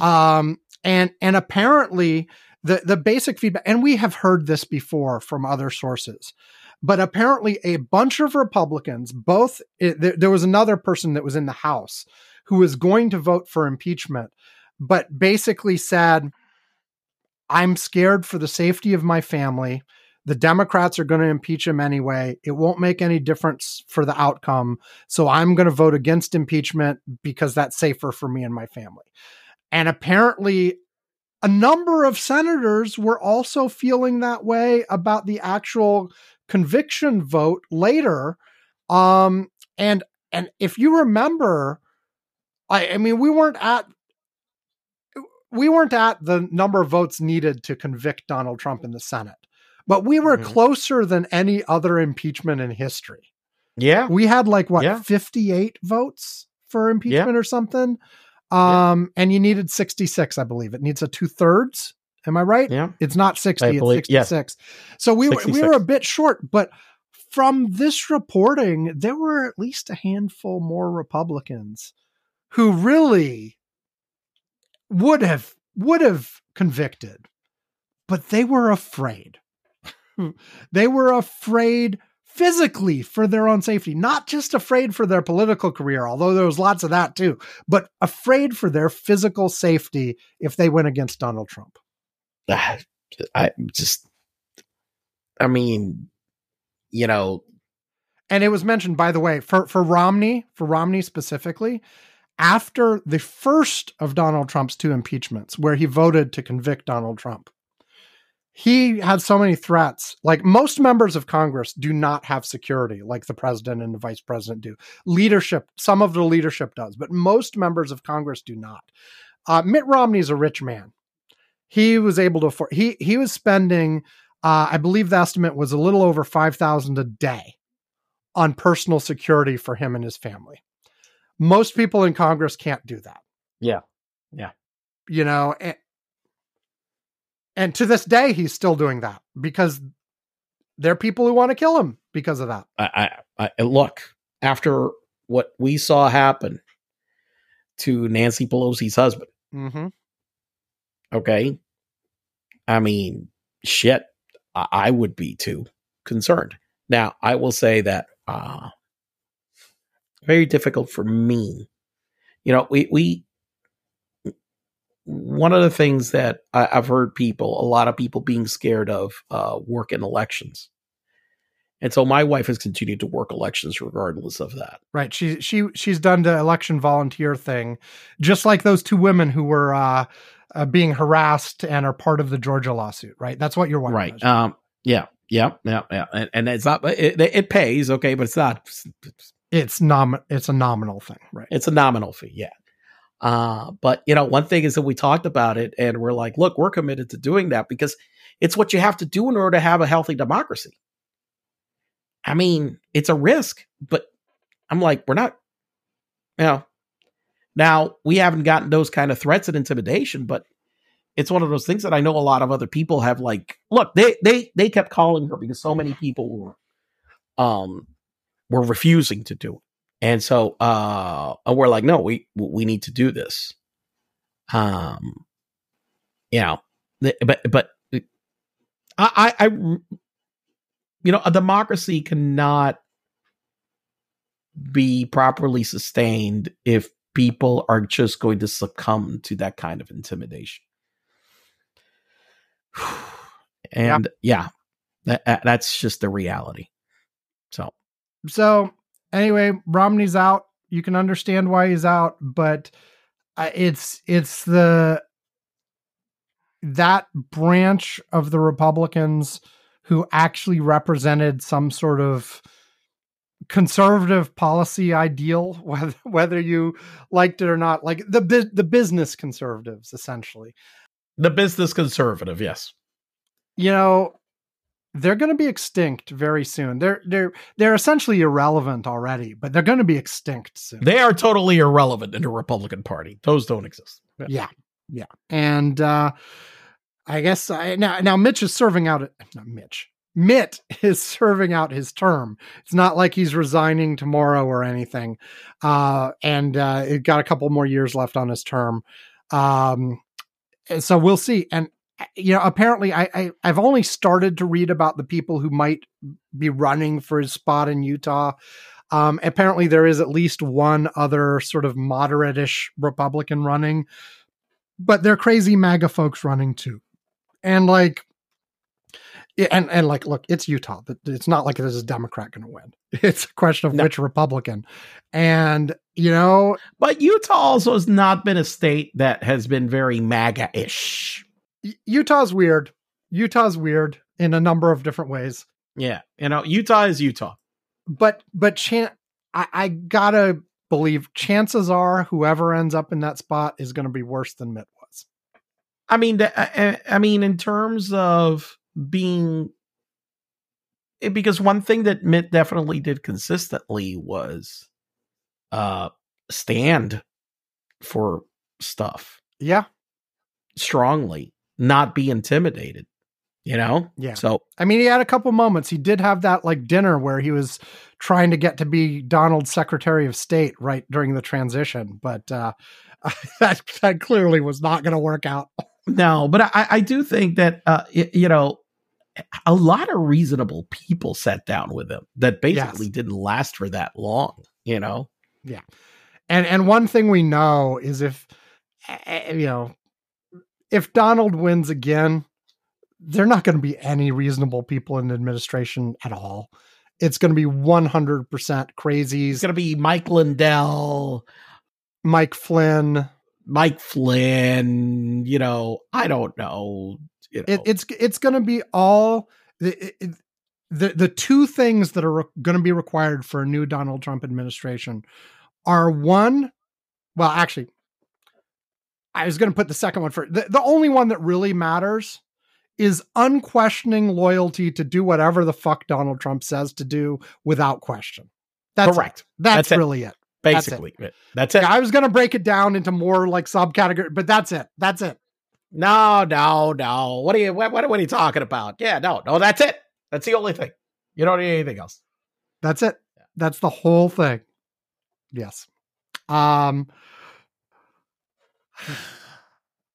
Um and and apparently the the basic feedback and we have heard this before from other sources but apparently a bunch of republicans both it, there, there was another person that was in the house who was going to vote for impeachment but basically said i'm scared for the safety of my family the Democrats are going to impeach him anyway. It won't make any difference for the outcome. So I'm going to vote against impeachment because that's safer for me and my family. And apparently, a number of senators were also feeling that way about the actual conviction vote later. Um, and and if you remember, I, I mean, we weren't at we weren't at the number of votes needed to convict Donald Trump in the Senate but we were Mhm. closer than any other impeachment in history. Yeah. We had like what Yeah. 58 votes for impeachment or something. Um, and you needed 66, I believe. It needs a two thirds. Am I right? Yeah. It's not 60, I it's believe- yes. 66. So we were, we 66. were a bit short, but from this reporting, there were at least a handful more Republicans who really would have would have convicted, but they were afraid. They were afraid physically for their own safety, not just afraid for their political career, although there was lots of that too, but afraid for their physical safety if they went against Donald Trump. I I just, I mean, you know, And it was mentioned, by the way, for, for Romney, for Romney specifically, after the first of Donald Trump's two impeachments, where he voted to convict Donald Trump, he had so many threats. Like most members of Congress do not have security, like the president and the vice president do. Leadership, some of the leadership does, but most members of Congress do not. Uh, Mitt Romney's a rich man. He was able to afford. He he was spending, uh, I believe the estimate was a little over five thousand a day on personal security for him and his family. Most people in Congress can't do that. Yeah. Yeah. You know, and, and to this day, he's still doing that because there are people who want to kill him because of that. I, I, I look after what we saw happen to Nancy Pelosi's husband. Mm-hmm. Okay, I mean, shit, I, I would be too concerned. Now, I will say that uh, very difficult for me. You know, we we one of the things that I, I've heard people, a lot of people being scared of uh, work in elections. And so my wife has continued to work elections regardless of that. Right. She she she's done the election volunteer thing, just like those two women who were uh, uh, being harassed and are part of the Georgia lawsuit. Right. That's what your wife right. Um. Yeah. Yeah. Yeah. Yeah. And, and it's not. It, it pays. Okay, but it's not. it's nom it's a nominal thing. Right. It's a nominal fee. Yeah. Uh, but you know, one thing is that we talked about it, and we're like, look, we're committed to doing that because it's what you have to do in order to have a healthy democracy. I mean, it's a risk, but I'm like, we're not. You know, now we haven't gotten those kind of threats and intimidation, but it's one of those things that I know a lot of other people have like look, they they they kept calling her because so many people were um were refusing to do it. And so uh we're like, no, we we need to do this. Um you know, but but I I, I you know, a democracy cannot be properly sustained if people are just going to succumb to that kind of intimidation. [sighs] And yeah, that, that- that's just the reality. So So anyway, Romney's out. You can understand why he's out, but uh, it's it's the that branch of the Republicans who actually represented some sort of conservative policy ideal, [laughs] whether whether you liked it or not, like the the business conservatives, essentially. the business conservative, yes. you know they're going to be extinct very soon. They're they're they're essentially irrelevant already but they're going to be extinct soon. They are totally irrelevant in the Republican Party. Those don't exist. yeah. Yeah. And uh i guess I, now now mitch is serving out not mitch mitt [laughs] is serving out his term. It's not like he's resigning tomorrow or anything. Uh and uh it got a couple more years left on his term. Um so we'll see. And you know apparently I, I i've only started to read about the people who might be running for his spot in utah um apparently there is at least one other sort of moderate-ish republican running but they're crazy maga folks running too and like and and like look it's utah it's not like there's a democrat going to win [laughs] it's a question of No. which republican and you know But Utah also has not been a state that has been very MAGA ish. Y- Utah's weird. Utah's weird in a number of different ways. Yeah. You know, Utah is Utah. But but chan- I, I gotta believe chances are whoever ends up in that spot is going to be worse than Mitt was. I mean, the- I, I I mean, in terms of being, eh, because one thing that Mitt definitely did consistently was uh stand for stuff Yeah, strongly, not be intimidated. You know, Yeah. So I mean he had a couple moments. He did have that like dinner where he was trying to get to be Donald's Secretary of State right during the transition, but uh, [laughs] that that clearly was not going to work out. No, but I, I do think that uh, y- you know a lot of reasonable people sat down with him that basically Yes. didn't last for that long. You know, Yeah. And and one thing we know is if eh, you know if Donald wins again, there're not going to be any reasonable people in the administration at all. It's going to be 100% crazies. it's going to be Mike Lindell, Mike Flynn. Mike Flynn. You know, I don't know. You know, It, it's it's going to be all the it, the the two things that are re- going to be required for a new Donald Trump administration are one. Well, actually, I was going to put the second one first. The, the only one that really matters is unquestioning loyalty to do whatever the fuck Donald Trump says to do without question. That's correct. It. That's, That's it. really it. that's it. Basically, that's it. Yeah, I was going to break it down into more like subcategory, but that's it. That's it. No, no, no. What are you? What, what, what are you talking about? Yeah, no, no. That's it. That's the only thing. You don't need anything else. That's it. That's the whole thing. Yes. Um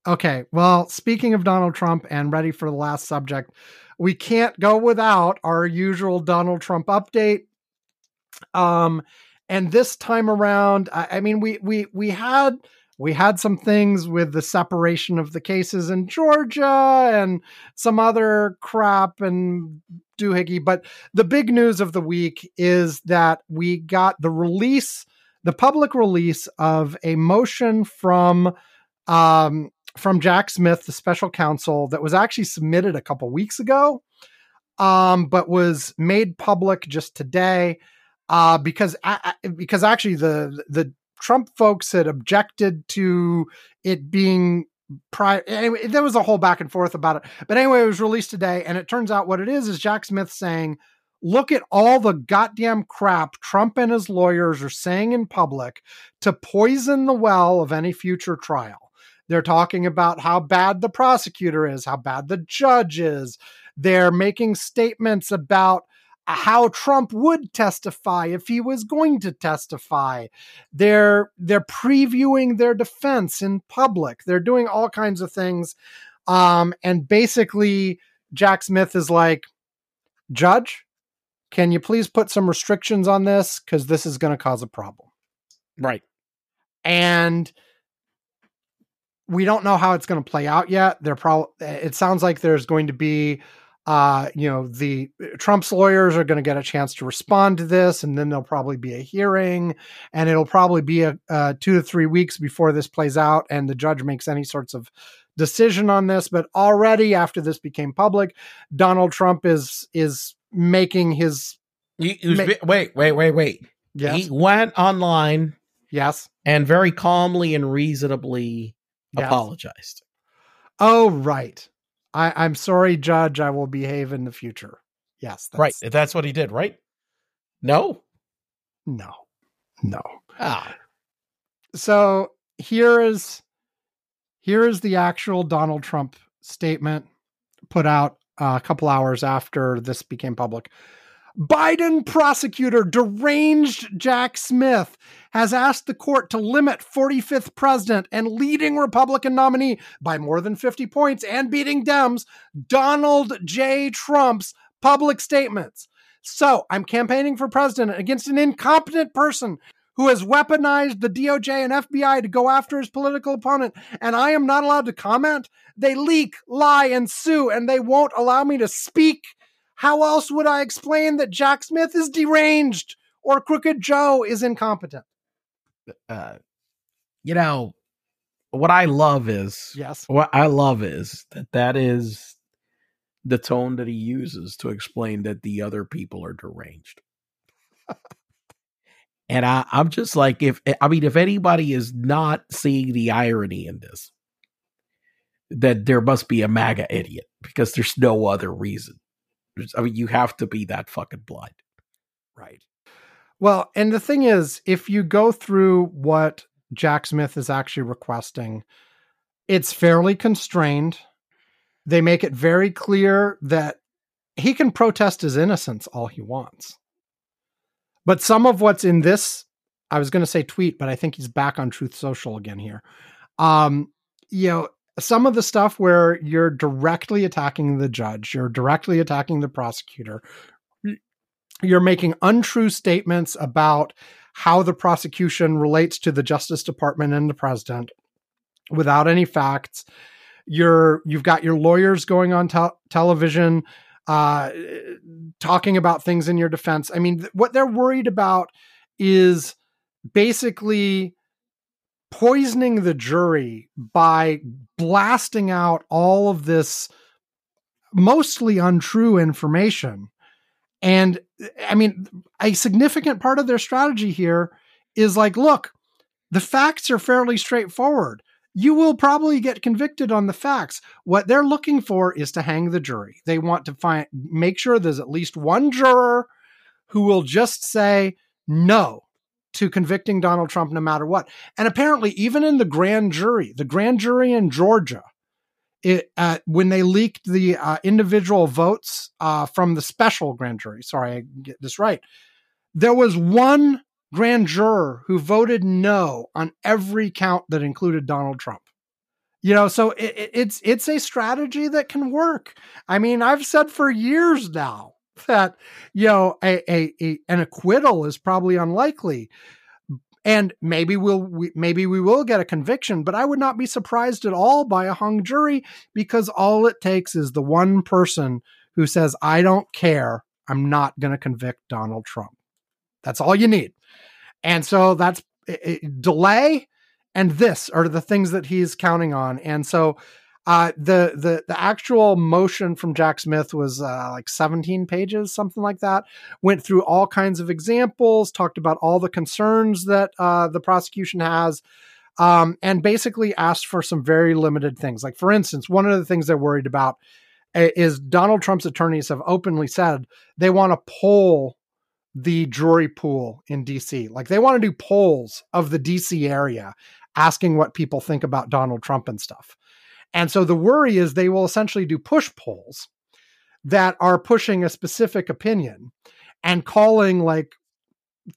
Okay, well, speaking of Donald Trump and ready for the last subject, we can't go without our usual Donald Trump update. Um and this time around, I, I mean we we we had we had some things with the separation of the cases in Georgia and some other crap and doohickey, but the big news of the week is that we got the release, the public release of a motion from um, from Jack Smith, the special counsel, that was actually submitted a couple weeks ago, um, but was made public just today uh, because because actually the the Trump folks had objected to it being pri- anyway, there was a whole back and forth about it. But anyway, it was released today, and it turns out what it is is Jack Smith saying, "Look at all the goddamn crap Trump and his lawyers are saying in public to poison the well of any future trial." They're talking about how bad the prosecutor is, how bad the judge is. They're making statements about how Trump would testify if he was going to testify. They're they're previewing their defense in public. They're doing all kinds of things. Um, and basically, Jack Smith is like, Judge, can you please put some restrictions on this because this is going to cause a problem Right. and we don't know how it's going to play out yet. There probably it sounds like there's going to be uh you know the Trump's lawyers are going to get a chance to respond to this and then there'll probably be a hearing and it'll probably be a uh, 2 to 3 weeks before this plays out and the judge makes any sorts of decision on this but already after this became public Donald Trump is is making his He, he Ma- wait, wait, wait, wait. yes He went online yes and very calmly and reasonably yes. apologized. Oh, right. I, I'm sorry, Judge. I will behave in the future. Yes. Right. that's- That's what he did, right? No. No. No. Ah. So here is here is the actual Donald Trump statement put out uh, a couple hours after this became public. Biden prosecutor deranged Jack Smith has asked the court to limit 45th president and leading Republican nominee by more than 50 points and beating Dems, Donald J. Trump's public statements. So I'm campaigning for president against an incompetent person who has weaponized the DOJ and FBI to go after his political opponent, and I am not allowed to comment. They leak, lie, and sue, and they won't allow me to speak. How else would I explain that Jack Smith is deranged or Crooked Joe is incompetent? Uh, you know, what I love is Yes. what I love is that that is the tone that he uses to explain that the other people are deranged. [laughs] and I, I'm just like, if I mean, if anybody is not seeing the irony in this, that there must be a MAGA idiot because there's no other reason. I mean, you have to be that fucking blind. Right. Well, and the thing is, if you go through what Jack Smith is actually requesting, it's fairly constrained. They make it very clear that he can protest his innocence all he wants. But some of what's in this, I was going to say tweet, but I think he's back on Truth Social again here. Um, you know, some of the stuff where you're directly attacking the judge, you're directly attacking the prosecutor, you're making untrue statements about how the prosecution relates to the Justice Department and the president without any facts. You're you've got your lawyers going on tel- television uh, talking about things in your defense. I mean, th- what they're worried about is basically poisoning the jury by blasting out all of this mostly untrue information. And I mean, a significant part of their strategy here is like, look, the facts are fairly straightforward. You will probably get convicted on the facts. What they're looking for is to hang the jury. They want to find make sure there's at least one juror who will just say no to convicting Donald Trump no matter what. And apparently, even in the grand jury, the grand jury in Georgia, it, uh, when they leaked the uh, individual votes uh, from the special grand jury, sorry, I get this right, there was one grand juror who voted no on every count that included Donald Trump. You know, so it, it, it's it's a strategy that can work. I mean, I've said for years now that you know a, a, a an acquittal is probably unlikely, and maybe we'll we, maybe we will get a conviction. But I would not be surprised at all by a hung jury because all it takes is the one person who says, "I don't care. I'm not going to convict Donald Trump." That's all you need. And so that's it, it- delay and this are the things that he's counting on. And so uh, the the the actual motion from Jack Smith was uh, like 17 pages, something like that. Went through all kinds of examples, talked about all the concerns that uh, the prosecution has, um, and basically asked for some very limited things. Like for instance, one of the things they're worried about is Donald Trump's attorneys have openly said they want to poll the jury pool in DC. Like they want to do polls of the DC area asking what people think about Donald Trump and stuff. And so the worry is they will essentially do push polls that are pushing a specific opinion and calling like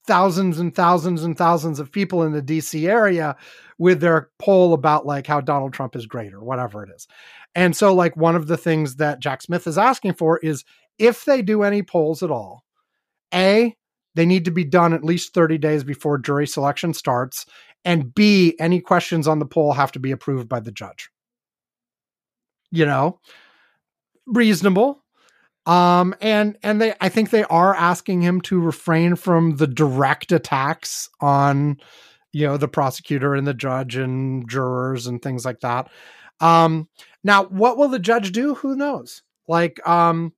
thousands and thousands and thousands of people in the DC area with their poll about like how Donald Trump is great or whatever it is. And so like one of the things that Jack Smith is asking for is if they do any polls at all, A, they need to be done at least 30 days before jury selection starts. And B, any questions on the poll have to be approved by the judge. You know, reasonable. Um, and and they I think they are asking him to refrain from the direct attacks on you know the prosecutor and the judge and jurors and things like that. Um, now what will the judge do? Who knows? Like um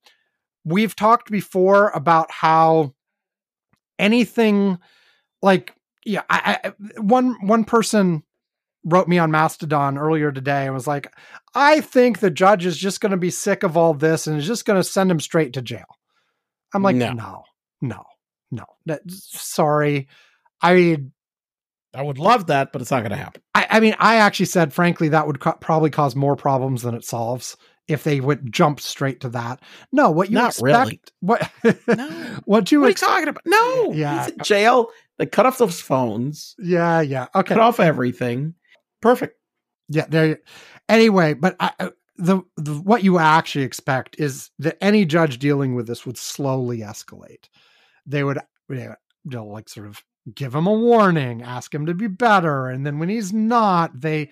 we've talked before about how anything like yeah I, I one one person wrote me on mastodon earlier today and was like i think the judge is just going to be sick of all this and is just going to send him straight to jail i'm like No. no no no, That- sorry i I would love that, but it's not going to happen. I, I mean, I actually said, frankly, that would co- probably cause more problems than it solves if they would jump straight to that. No, what you Not expect, really. what, No. [laughs] what you What are you talking about? No, Yeah. he's in jail. They cut off those phones, yeah, yeah, okay, cut off everything. Perfect. yeah. There. Anyway, but I, I- the, the what you actually expect is that any judge dealing with this would slowly escalate. They would, you know, like sort of give him a warning, ask him to be better, and then when he's not, they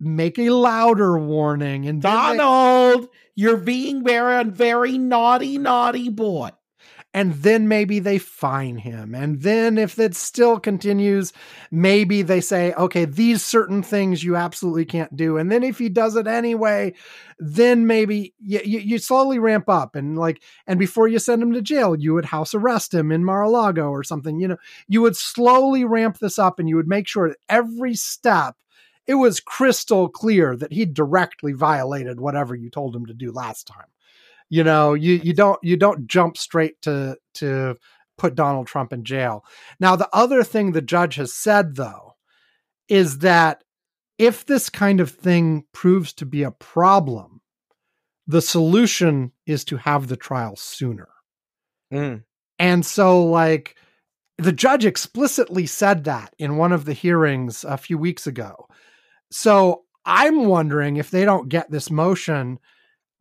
make a louder warning and then they- Donald, you're being very, very naughty, naughty boy. And then maybe they fine him. And then if it still continues maybe they say okay these certain things you absolutely can't do. And then if he does it anyway then maybe you, you, you slowly ramp up. And like and before you send him to jail you would house arrest him in mar-a-lago or something you know. You would slowly ramp this up and you would make sure that every step it was crystal clear that he directly violated whatever you told him to do last time you know you you don't you don't jump straight to to put Donald Trump in jail. Now the other thing the judge has said though is that if this kind of thing proves to be a problem, the solution is to have the trial sooner. And so like the judge explicitly said that in one of the hearings a few weeks ago. So I'm wondering if they don't get this motion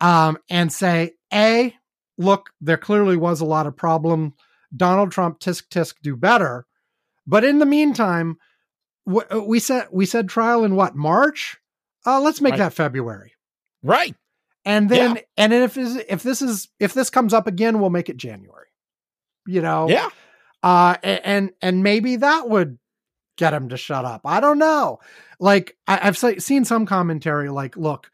um, and say, A, look, there clearly was a lot of problem. Donald Trump, tisk tisk, do better. But in the meantime, w- we said we said trial in what March? Uh, let's make Right. that February. Right. And then, and then if is if this is if this comes up again, we'll make it January. You know, Yeah. uh, and and maybe that would get him to shut up. I don't know. Like I, I've se- seen some commentary, like, look,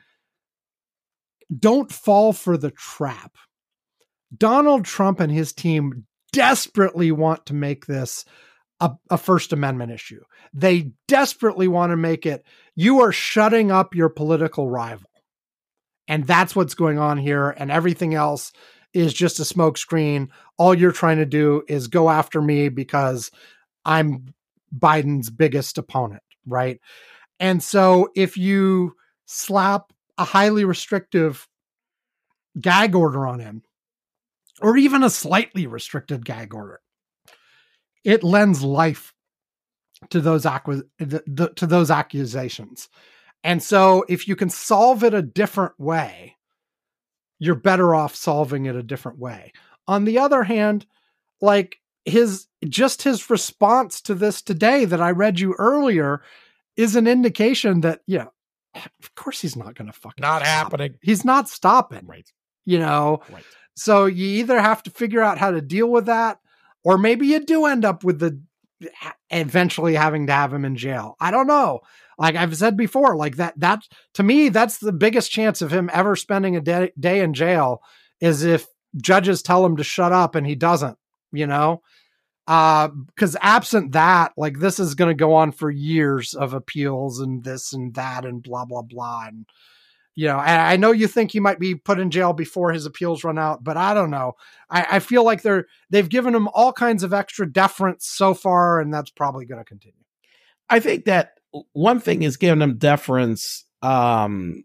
don't fall for the trap. Donald Trump and his team desperately want to make this a, a First Amendment issue. They desperately want to make it you are shutting up your political rival. And that's what's going on here. And everything else is just a smokescreen. All you're trying to do is go after me because I'm Biden's biggest opponent, right? And so if you slap a highly restrictive gag order on him, or even a slightly restricted gag order, it lends life to those the, the, to those accusations. And so if you can solve it a different way, you're better off solving it a different way. On the other hand, like his just his response to this today that I read you earlier is an indication that yeah, of course he's not going to fucking Not stop. happening. He's not stopping. Right. You know, Right. so you either have to figure out how to deal with that, or maybe you do end up with the eventually having to have him in jail. I don't know. Like I've said before, like that that to me that's the biggest chance of him ever spending a day, day in jail is if judges tell him to shut up and he doesn't, you know? Uh cuz absent that, like this is going to go on for years of appeals and this and that and blah blah blah and you know, I, I know you think he might be put in jail before his appeals run out, but I don't know. I, I feel like they're they've given him all kinds of extra deference so far, and that's probably going to continue. I think that one thing is giving him deference um,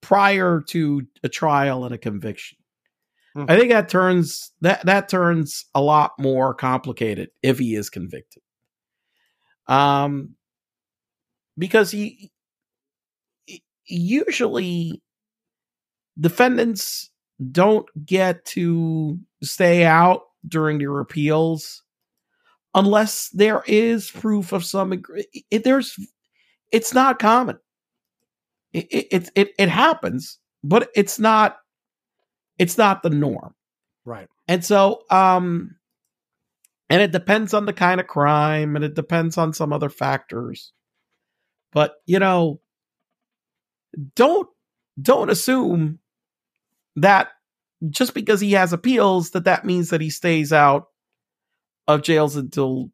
prior to a trial and a conviction. Mhm. I think that turns that that turns a lot more complicated if he is convicted. Um, because he usually defendants don't get to stay out during their appeals unless there is proof of some it, there's it's not common it it it it happens but it's not it's not the norm Right. and so um and it depends on the kind of crime and it depends on some other factors but you know don't don't assume that just because he has appeals that that means that he stays out of jails until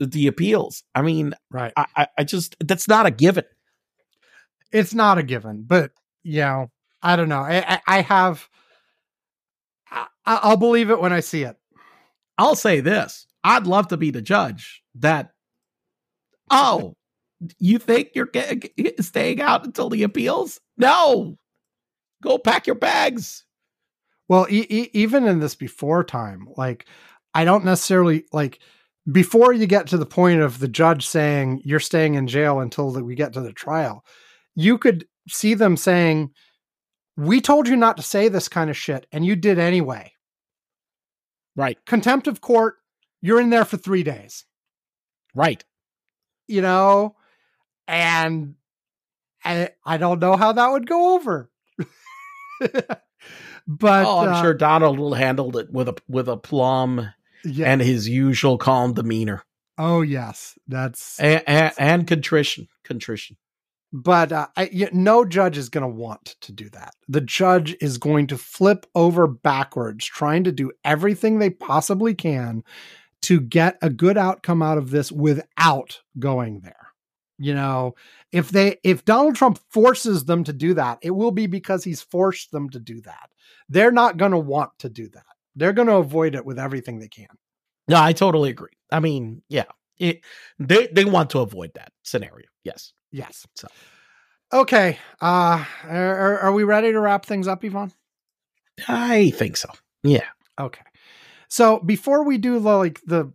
the appeals i mean Right. i i, just that's not a given It's not a given, but you know, I don't know. I, I, I have. I, I'll believe it when I see it. i'll say this i'd love to be the judge that oh you think you're staying out until the appeals no go pack your bags Well, e- e- even in this before time, like I don't necessarily like before you get to the point of the judge saying you're staying in jail until that we get to the trial. You could see them saying, "We told you not to say this kind of shit, and you did anyway." right Contempt of court. You're in there for three days. right You know, and I I don't know how that would go over. [laughs] but oh i'm uh, sure donald will handle it with a with a plum yeah. and his usual calm demeanor oh yes, that's and, and, and contrition contrition but uh, I, no judge is going to want to do that. The judge is going to flip over backwards, trying to do everything they possibly can to get a good outcome out of this without going there. You know, if they if Donald Trump forces them to do that, it will be because he's forced them to do that. They're not going to want to do that. They're going to avoid it with everything they can. No, I totally agree. I mean, yeah, it, they they want to avoid that scenario. Yes. Yes. So. Okay. Uh are, are we ready to wrap things up, Ivan? I think so. Yeah. Okay. So before we do the, like the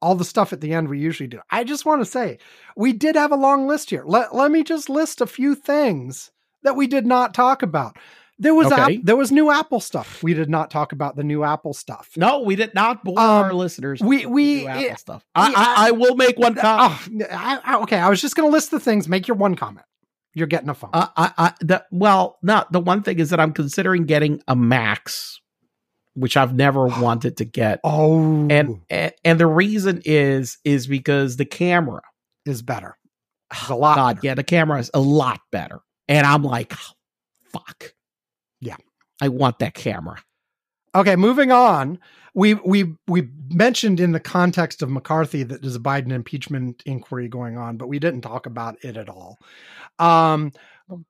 all the stuff at the end we usually do, I just want to say we did have a long list here. Let let me just list a few things that we did not talk about. There was Okay. there was new Apple stuff. We did not talk about the new Apple stuff. No, we did not bore Um, our listeners. we- we- new Apple yeah, stuff. I, yeah. I, I will make one comment. Oh, I, okay, I was just going to list the things. Make your one comment. You're getting a phone. Uh, I, I, the, well, not the one thing is that I'm considering getting a Max, which I've never [gasps] wanted to get, oh, and, and and the reason is is because the camera, is better. It's a [sighs] lot. God, better. yeah, the camera is a lot better, and I'm like, fuck. I want that camera. Okay, moving on. We we we mentioned in the context of McCarthy that there's a Biden impeachment inquiry going on, but we didn't talk about it at all. Um,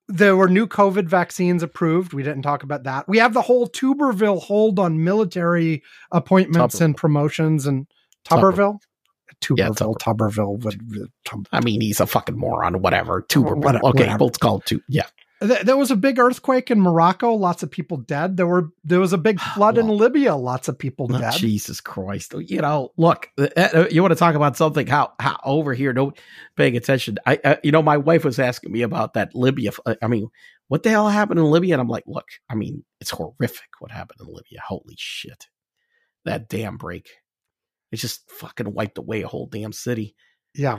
there were new COVID vaccines approved. We didn't talk about that. We have the whole Tuberville hold on military appointments and promotions and Tuberville. Tuberville, Yeah, Tuberville, Tuberville. I mean, he's a fucking moron. Whatever. Tuberville. What- okay, whatever. let's call it two. Yeah. Th- There was a big earthquake in Morocco. Lots of people dead. There were there was a big [sighs] flood in Libya. Lots of people Oh, dead. Jesus Christ! You know, look, uh, uh, you want to talk about something? How how over here? No paying attention. I, uh, you know, my wife was asking me about that Libya. uh, I mean, what the hell happened in Libya? And I'm like, look, I mean, it's horrific what happened in Libya. Holy shit, that dam break! It just fucking wiped away a whole damn city. Yeah.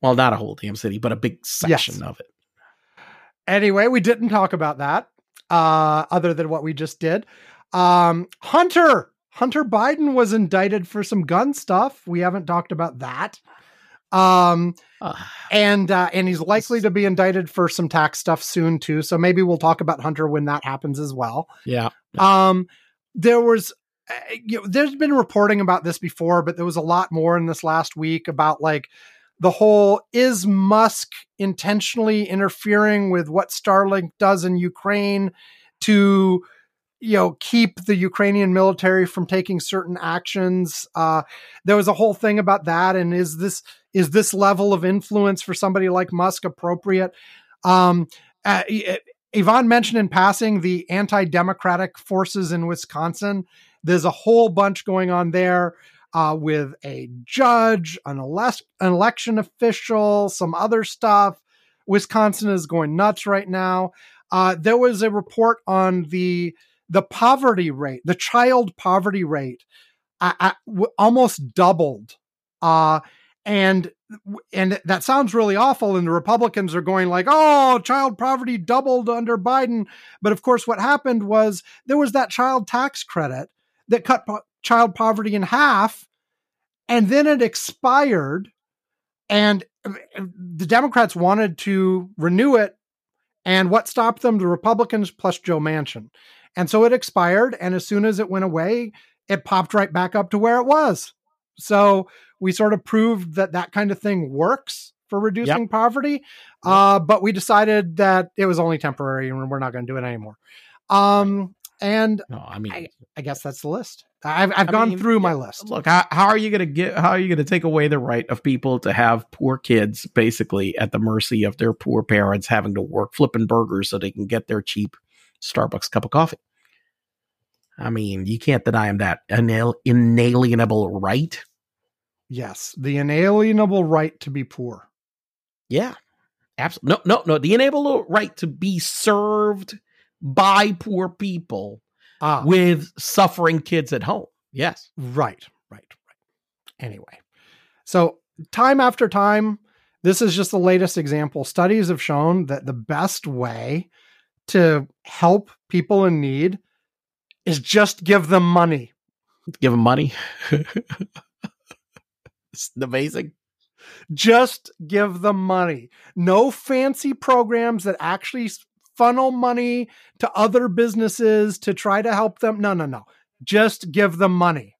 Well, not a whole damn city, but a big section Yes. of it. Anyway, we didn't talk about that uh, other than what we just did. Um, Hunter Hunter Biden was indicted for some gun stuff. We haven't talked about that. Um, Uh, and uh, and he's likely to be indicted for some tax stuff soon too. So maybe we'll talk about Hunter when that happens as well. yeah, Um, there was, uh, you know, there's been reporting about this before, but there was a lot more in this last week about like the whole is Musk intentionally interfering with what Starlink does in Ukraine to, you know, keep the Ukrainian military from taking certain actions. Uh, there was a whole thing about that, and is this is this level of influence for somebody like Musk appropriate? Um, uh, Ivan mentioned in passing the anti democratic forces in Wisconsin. There's a whole bunch going on there uh, with a judge, an, an election official, some other stuff. Wisconsin is going nuts right now. Uh, there was a report on the the poverty rate, the child poverty rate, almost doubled. Uh, and and that sounds really awful and the republicans are going like oh child poverty doubled under biden but of course what happened was there was that child tax credit that cut child poverty in half and then it expired and uh, the democrats wanted to renew it and what stopped them the republicans plus joe manchin and so it expired and as soon as it went away it popped right back up to where it was so we sort of proved that that kind of thing works for reducing poverty. Uh, but we decided that it was only temporary and we're not going to do it anymore. Um, and No, I mean, I, I guess that's the list. I've, I've I gone mean, through my list. Look, how, how are you going to get? How are you going to take away the right of people to have poor kids, basically at the mercy of their poor parents, having to work flipping burgers so they can get their cheap Starbucks cup of coffee? I mean, you can't deny them that inal- inalienable right. Yes, the inalienable right to be poor. Yeah, absolutely. No, no, no. The inalienable right to be served by poor people Ah, with suffering kids at home. Yes. Right, right, right. Anyway, so time after time, this is just the latest example. Studies have shown that the best way to help people in need is just give them money. Give them money. [laughs] it's amazing. Just give them money. No fancy programs that actually funnel money to other businesses to try to help them. No, no, no. Just give them money.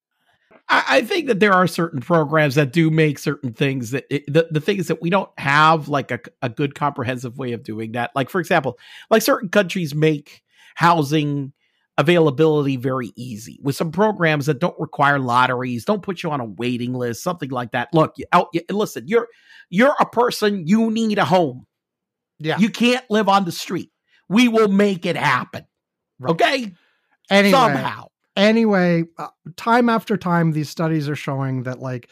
I, I think that there are certain programs that do make certain things that it, the, the thing is that we don't have like a, a good comprehensive way of doing that. Like, for example, like certain countries make housing availability very easy with some programs that don't require lotteries, don't put you on a waiting list, something like that. Look, you, out, you, listen, you're you're a person, you need a home. Yeah. You can't live on the street. We will make it happen. Right. Okay? Anyway, Somehow. anyway, uh, time after time, these studies are showing that, like,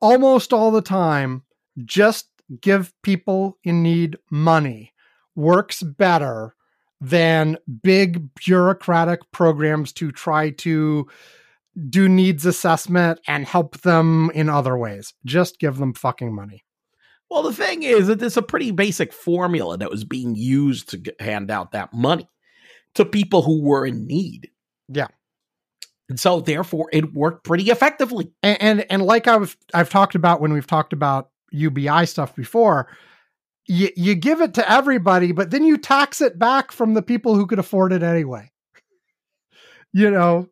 almost all the time, just give people in need money works better than big bureaucratic programs to try to do needs assessment and help them in other ways. Just give them fucking money. Well, the thing is that there's a pretty basic formula that was being used to hand out that money to people who were in need. Yeah. And so therefore it worked pretty effectively. and and, and like I've I've talked about when we've talked about UBI stuff before, you you give it to everybody, but then you tax it back from the people who could afford it anyway. You know,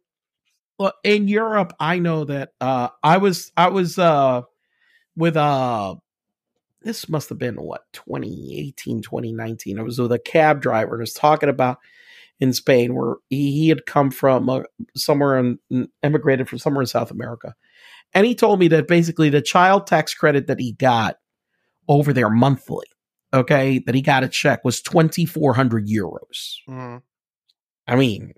Well, in Europe, I know that uh I was I was uh with uh this must have been what 2018 2019 i was with a cab driver and was talking about in spain where he, he had come from uh, somewhere and emigrated from somewhere in south america and he told me that basically the child tax credit that he got over there monthly okay that he got a check was 2400 euros i mean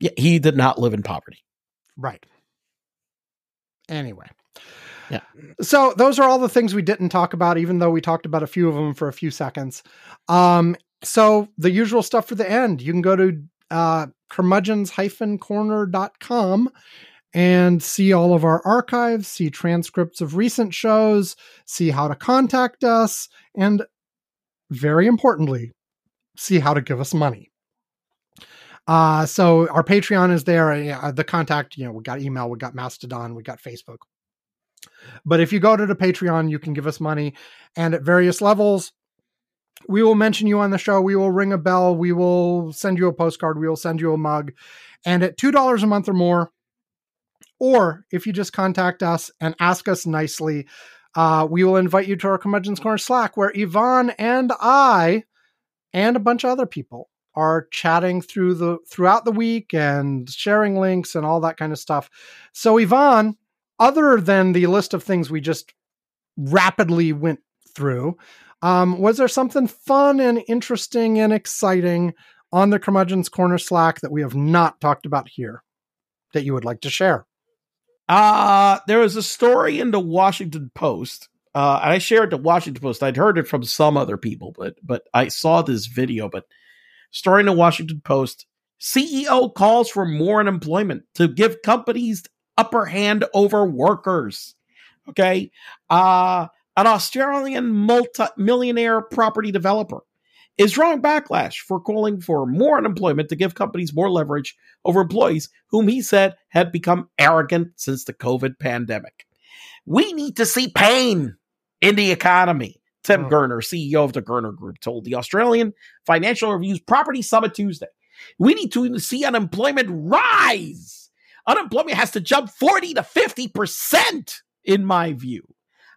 yeah, he did not live in poverty right. Anyway. Yeah. So those are all the things we didn't talk about, even though we talked about a few of them for a few seconds. Um, so the usual stuff for the end. You can go to uh, curmudgeons-corner.com and see all of our archives, see transcripts of recent shows, see how to contact us, and very importantly, see how to give us money. Uh, so our Patreon is there. Uh, the contact, you know, we got email, we got Mastodon, we got Facebook. But if you go to the Patreon, you can give us money, and at various levels, we will mention you on the show. We will ring a bell. We will send you a postcard. We will send you a mug. And at $2 a month or more, or if you just contact us and ask us nicely, uh, we will invite you to our Curmudgeon's Corner Slack where Ivan and I and a bunch of other people are chatting through the throughout the week and sharing links and all that kind of stuff. So Ivan, other than the list of things we just rapidly went through, um, was there something fun and interesting and exciting on the Curmudgeon's Corner Slack that we have not talked about here that you would like to share? Uh, there was a story in the Washington Post. Uh, and I shared the Washington Post. I'd heard it from some other people, but but I saw this video. But story in the Washington Post CEO calls for more unemployment to give companies upper hand over workers. Okay. Uh, an Australian multi millionaire property developer is drawing backlash for calling for more unemployment to give companies more leverage over employees whom he said had become arrogant since the COVID pandemic. We need to see pain in the economy. Tim Oh. Gurner, CEO of the Gurner Group, told the Australian Financial Review's Property Summit Tuesday. We need to see unemployment rise. Unemployment has to jump 40 to 50%, in my view.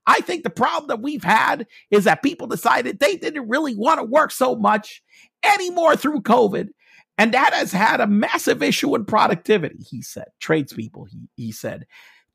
I think the problem that we've had is that people decided they didn't really want to work so much anymore through COVID. And that has had a massive issue in productivity, he said. Tradespeople, he, he said.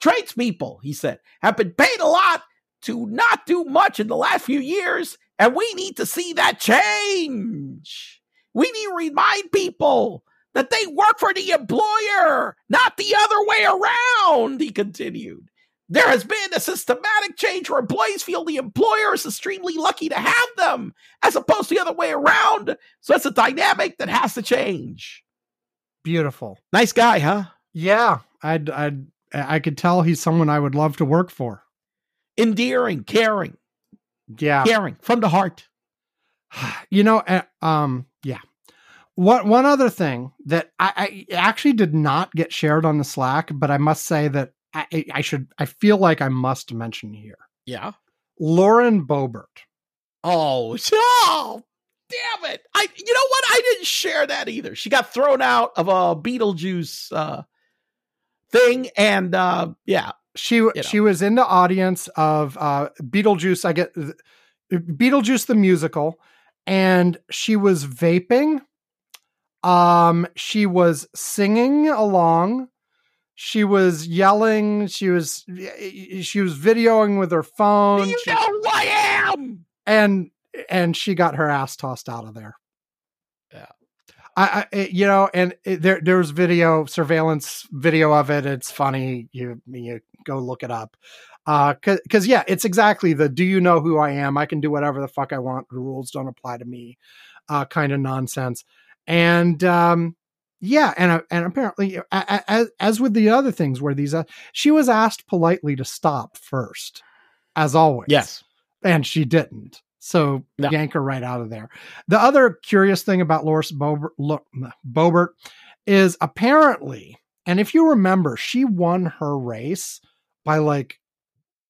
Tradespeople, he said, have been paid a lot to not do much in the last few years, and we need to see that change. We need to remind people that they work for the employer, not the other way around, he continued. There has been a systematic change where employees feel the employer is extremely lucky to have them, as opposed to the other way around. So it's a dynamic that has to change. Beautiful. Nice guy, huh? Yeah, I'd, I'd, I could tell he's someone I would love to work for. Endearing, caring, Yeah. caring from the heart. [sighs] you know, uh, um, yeah. One one other thing that I, I actually did not get shared on the Slack, but I must say that I, I- I should. I feel like I must mention here. Yeah. Lauren Boebert. Oh, [laughs] oh, damn it. I you know what? I didn't share that either. She got thrown out of a Beetlejuice uh thing and uh yeah. She know. she was in the audience of uh, Beetlejuice. I get Beetlejuice the musical, and she was vaping. Um, she was singing along. She was yelling. She was she was videoing with her phone. Do You She- know who I am. and and she got her ass tossed out of there. Yeah. I, I you know, and it, there there's video surveillance video of it. It's funny. You you go look it up. Uh, because yeah, it's exactly the do you know who I am? I can do whatever the fuck I want. The rules don't apply to me. Uh, kind of nonsense. And um, yeah, and uh, and apparently, as, as with the other things where these, uh, she was asked politely to stop first, as always Yes. and she didn't. So No. yank her right out of there. The other curious thing about Loris Boebert, Lo- Boebert is apparently, and if you remember, she won her race by like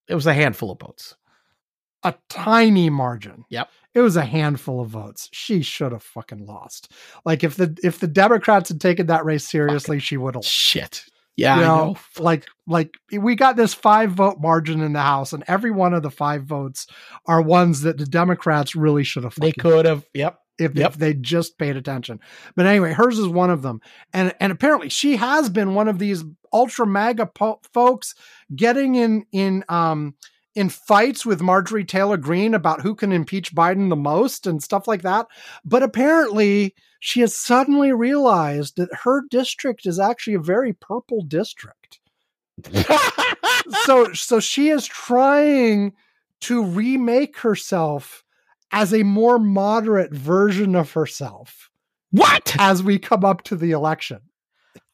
It was a handful of votes. A tiny margin. Yep. It was a handful of votes. She should have fucking lost. Like if the if the Democrats had taken that race seriously, she would have Shit. Yeah, you know, know. like like we got this five vote margin in the House, and every one of the five votes are ones that the Democrats really should have. They could have. Yep. if, Yep. if they just paid attention. But anyway, hers is one of them, and and apparently she has been one of these ultra MAGA po- folks getting in in um in fights with Marjorie Taylor Greene about who can impeach Biden the most and stuff like that. But apparently, she has suddenly realized that her district is actually a very purple district. [laughs] so so she is trying to remake herself as a more moderate version of herself what? as we come up to the election.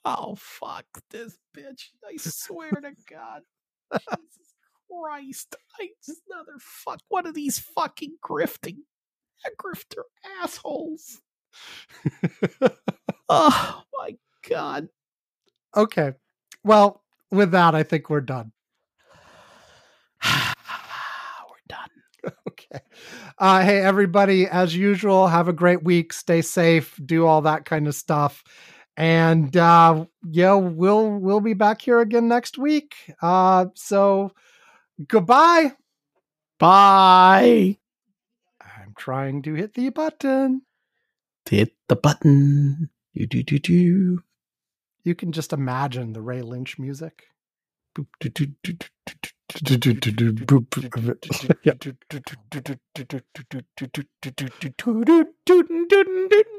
Oh fuck this bitch! I swear to God, [laughs] Christ! I just another fuck one of these fucking grifting, grifter assholes. [laughs] Oh my God! Okay. Well, with that, I think we're done. [sighs] We're done. Okay. Uh, hey, everybody, as usual, have a great week. Stay safe. Do all that kind of stuff. And uh, yeah, we'll we'll be back here again next week. Uh, so goodbye. Bye. I'm trying to hit the button. Hit the button. Do do do do. You can just imagine the Ray Lynch music. [laughs] [laughs]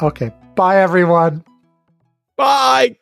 Okay. Bye, everyone. Bye.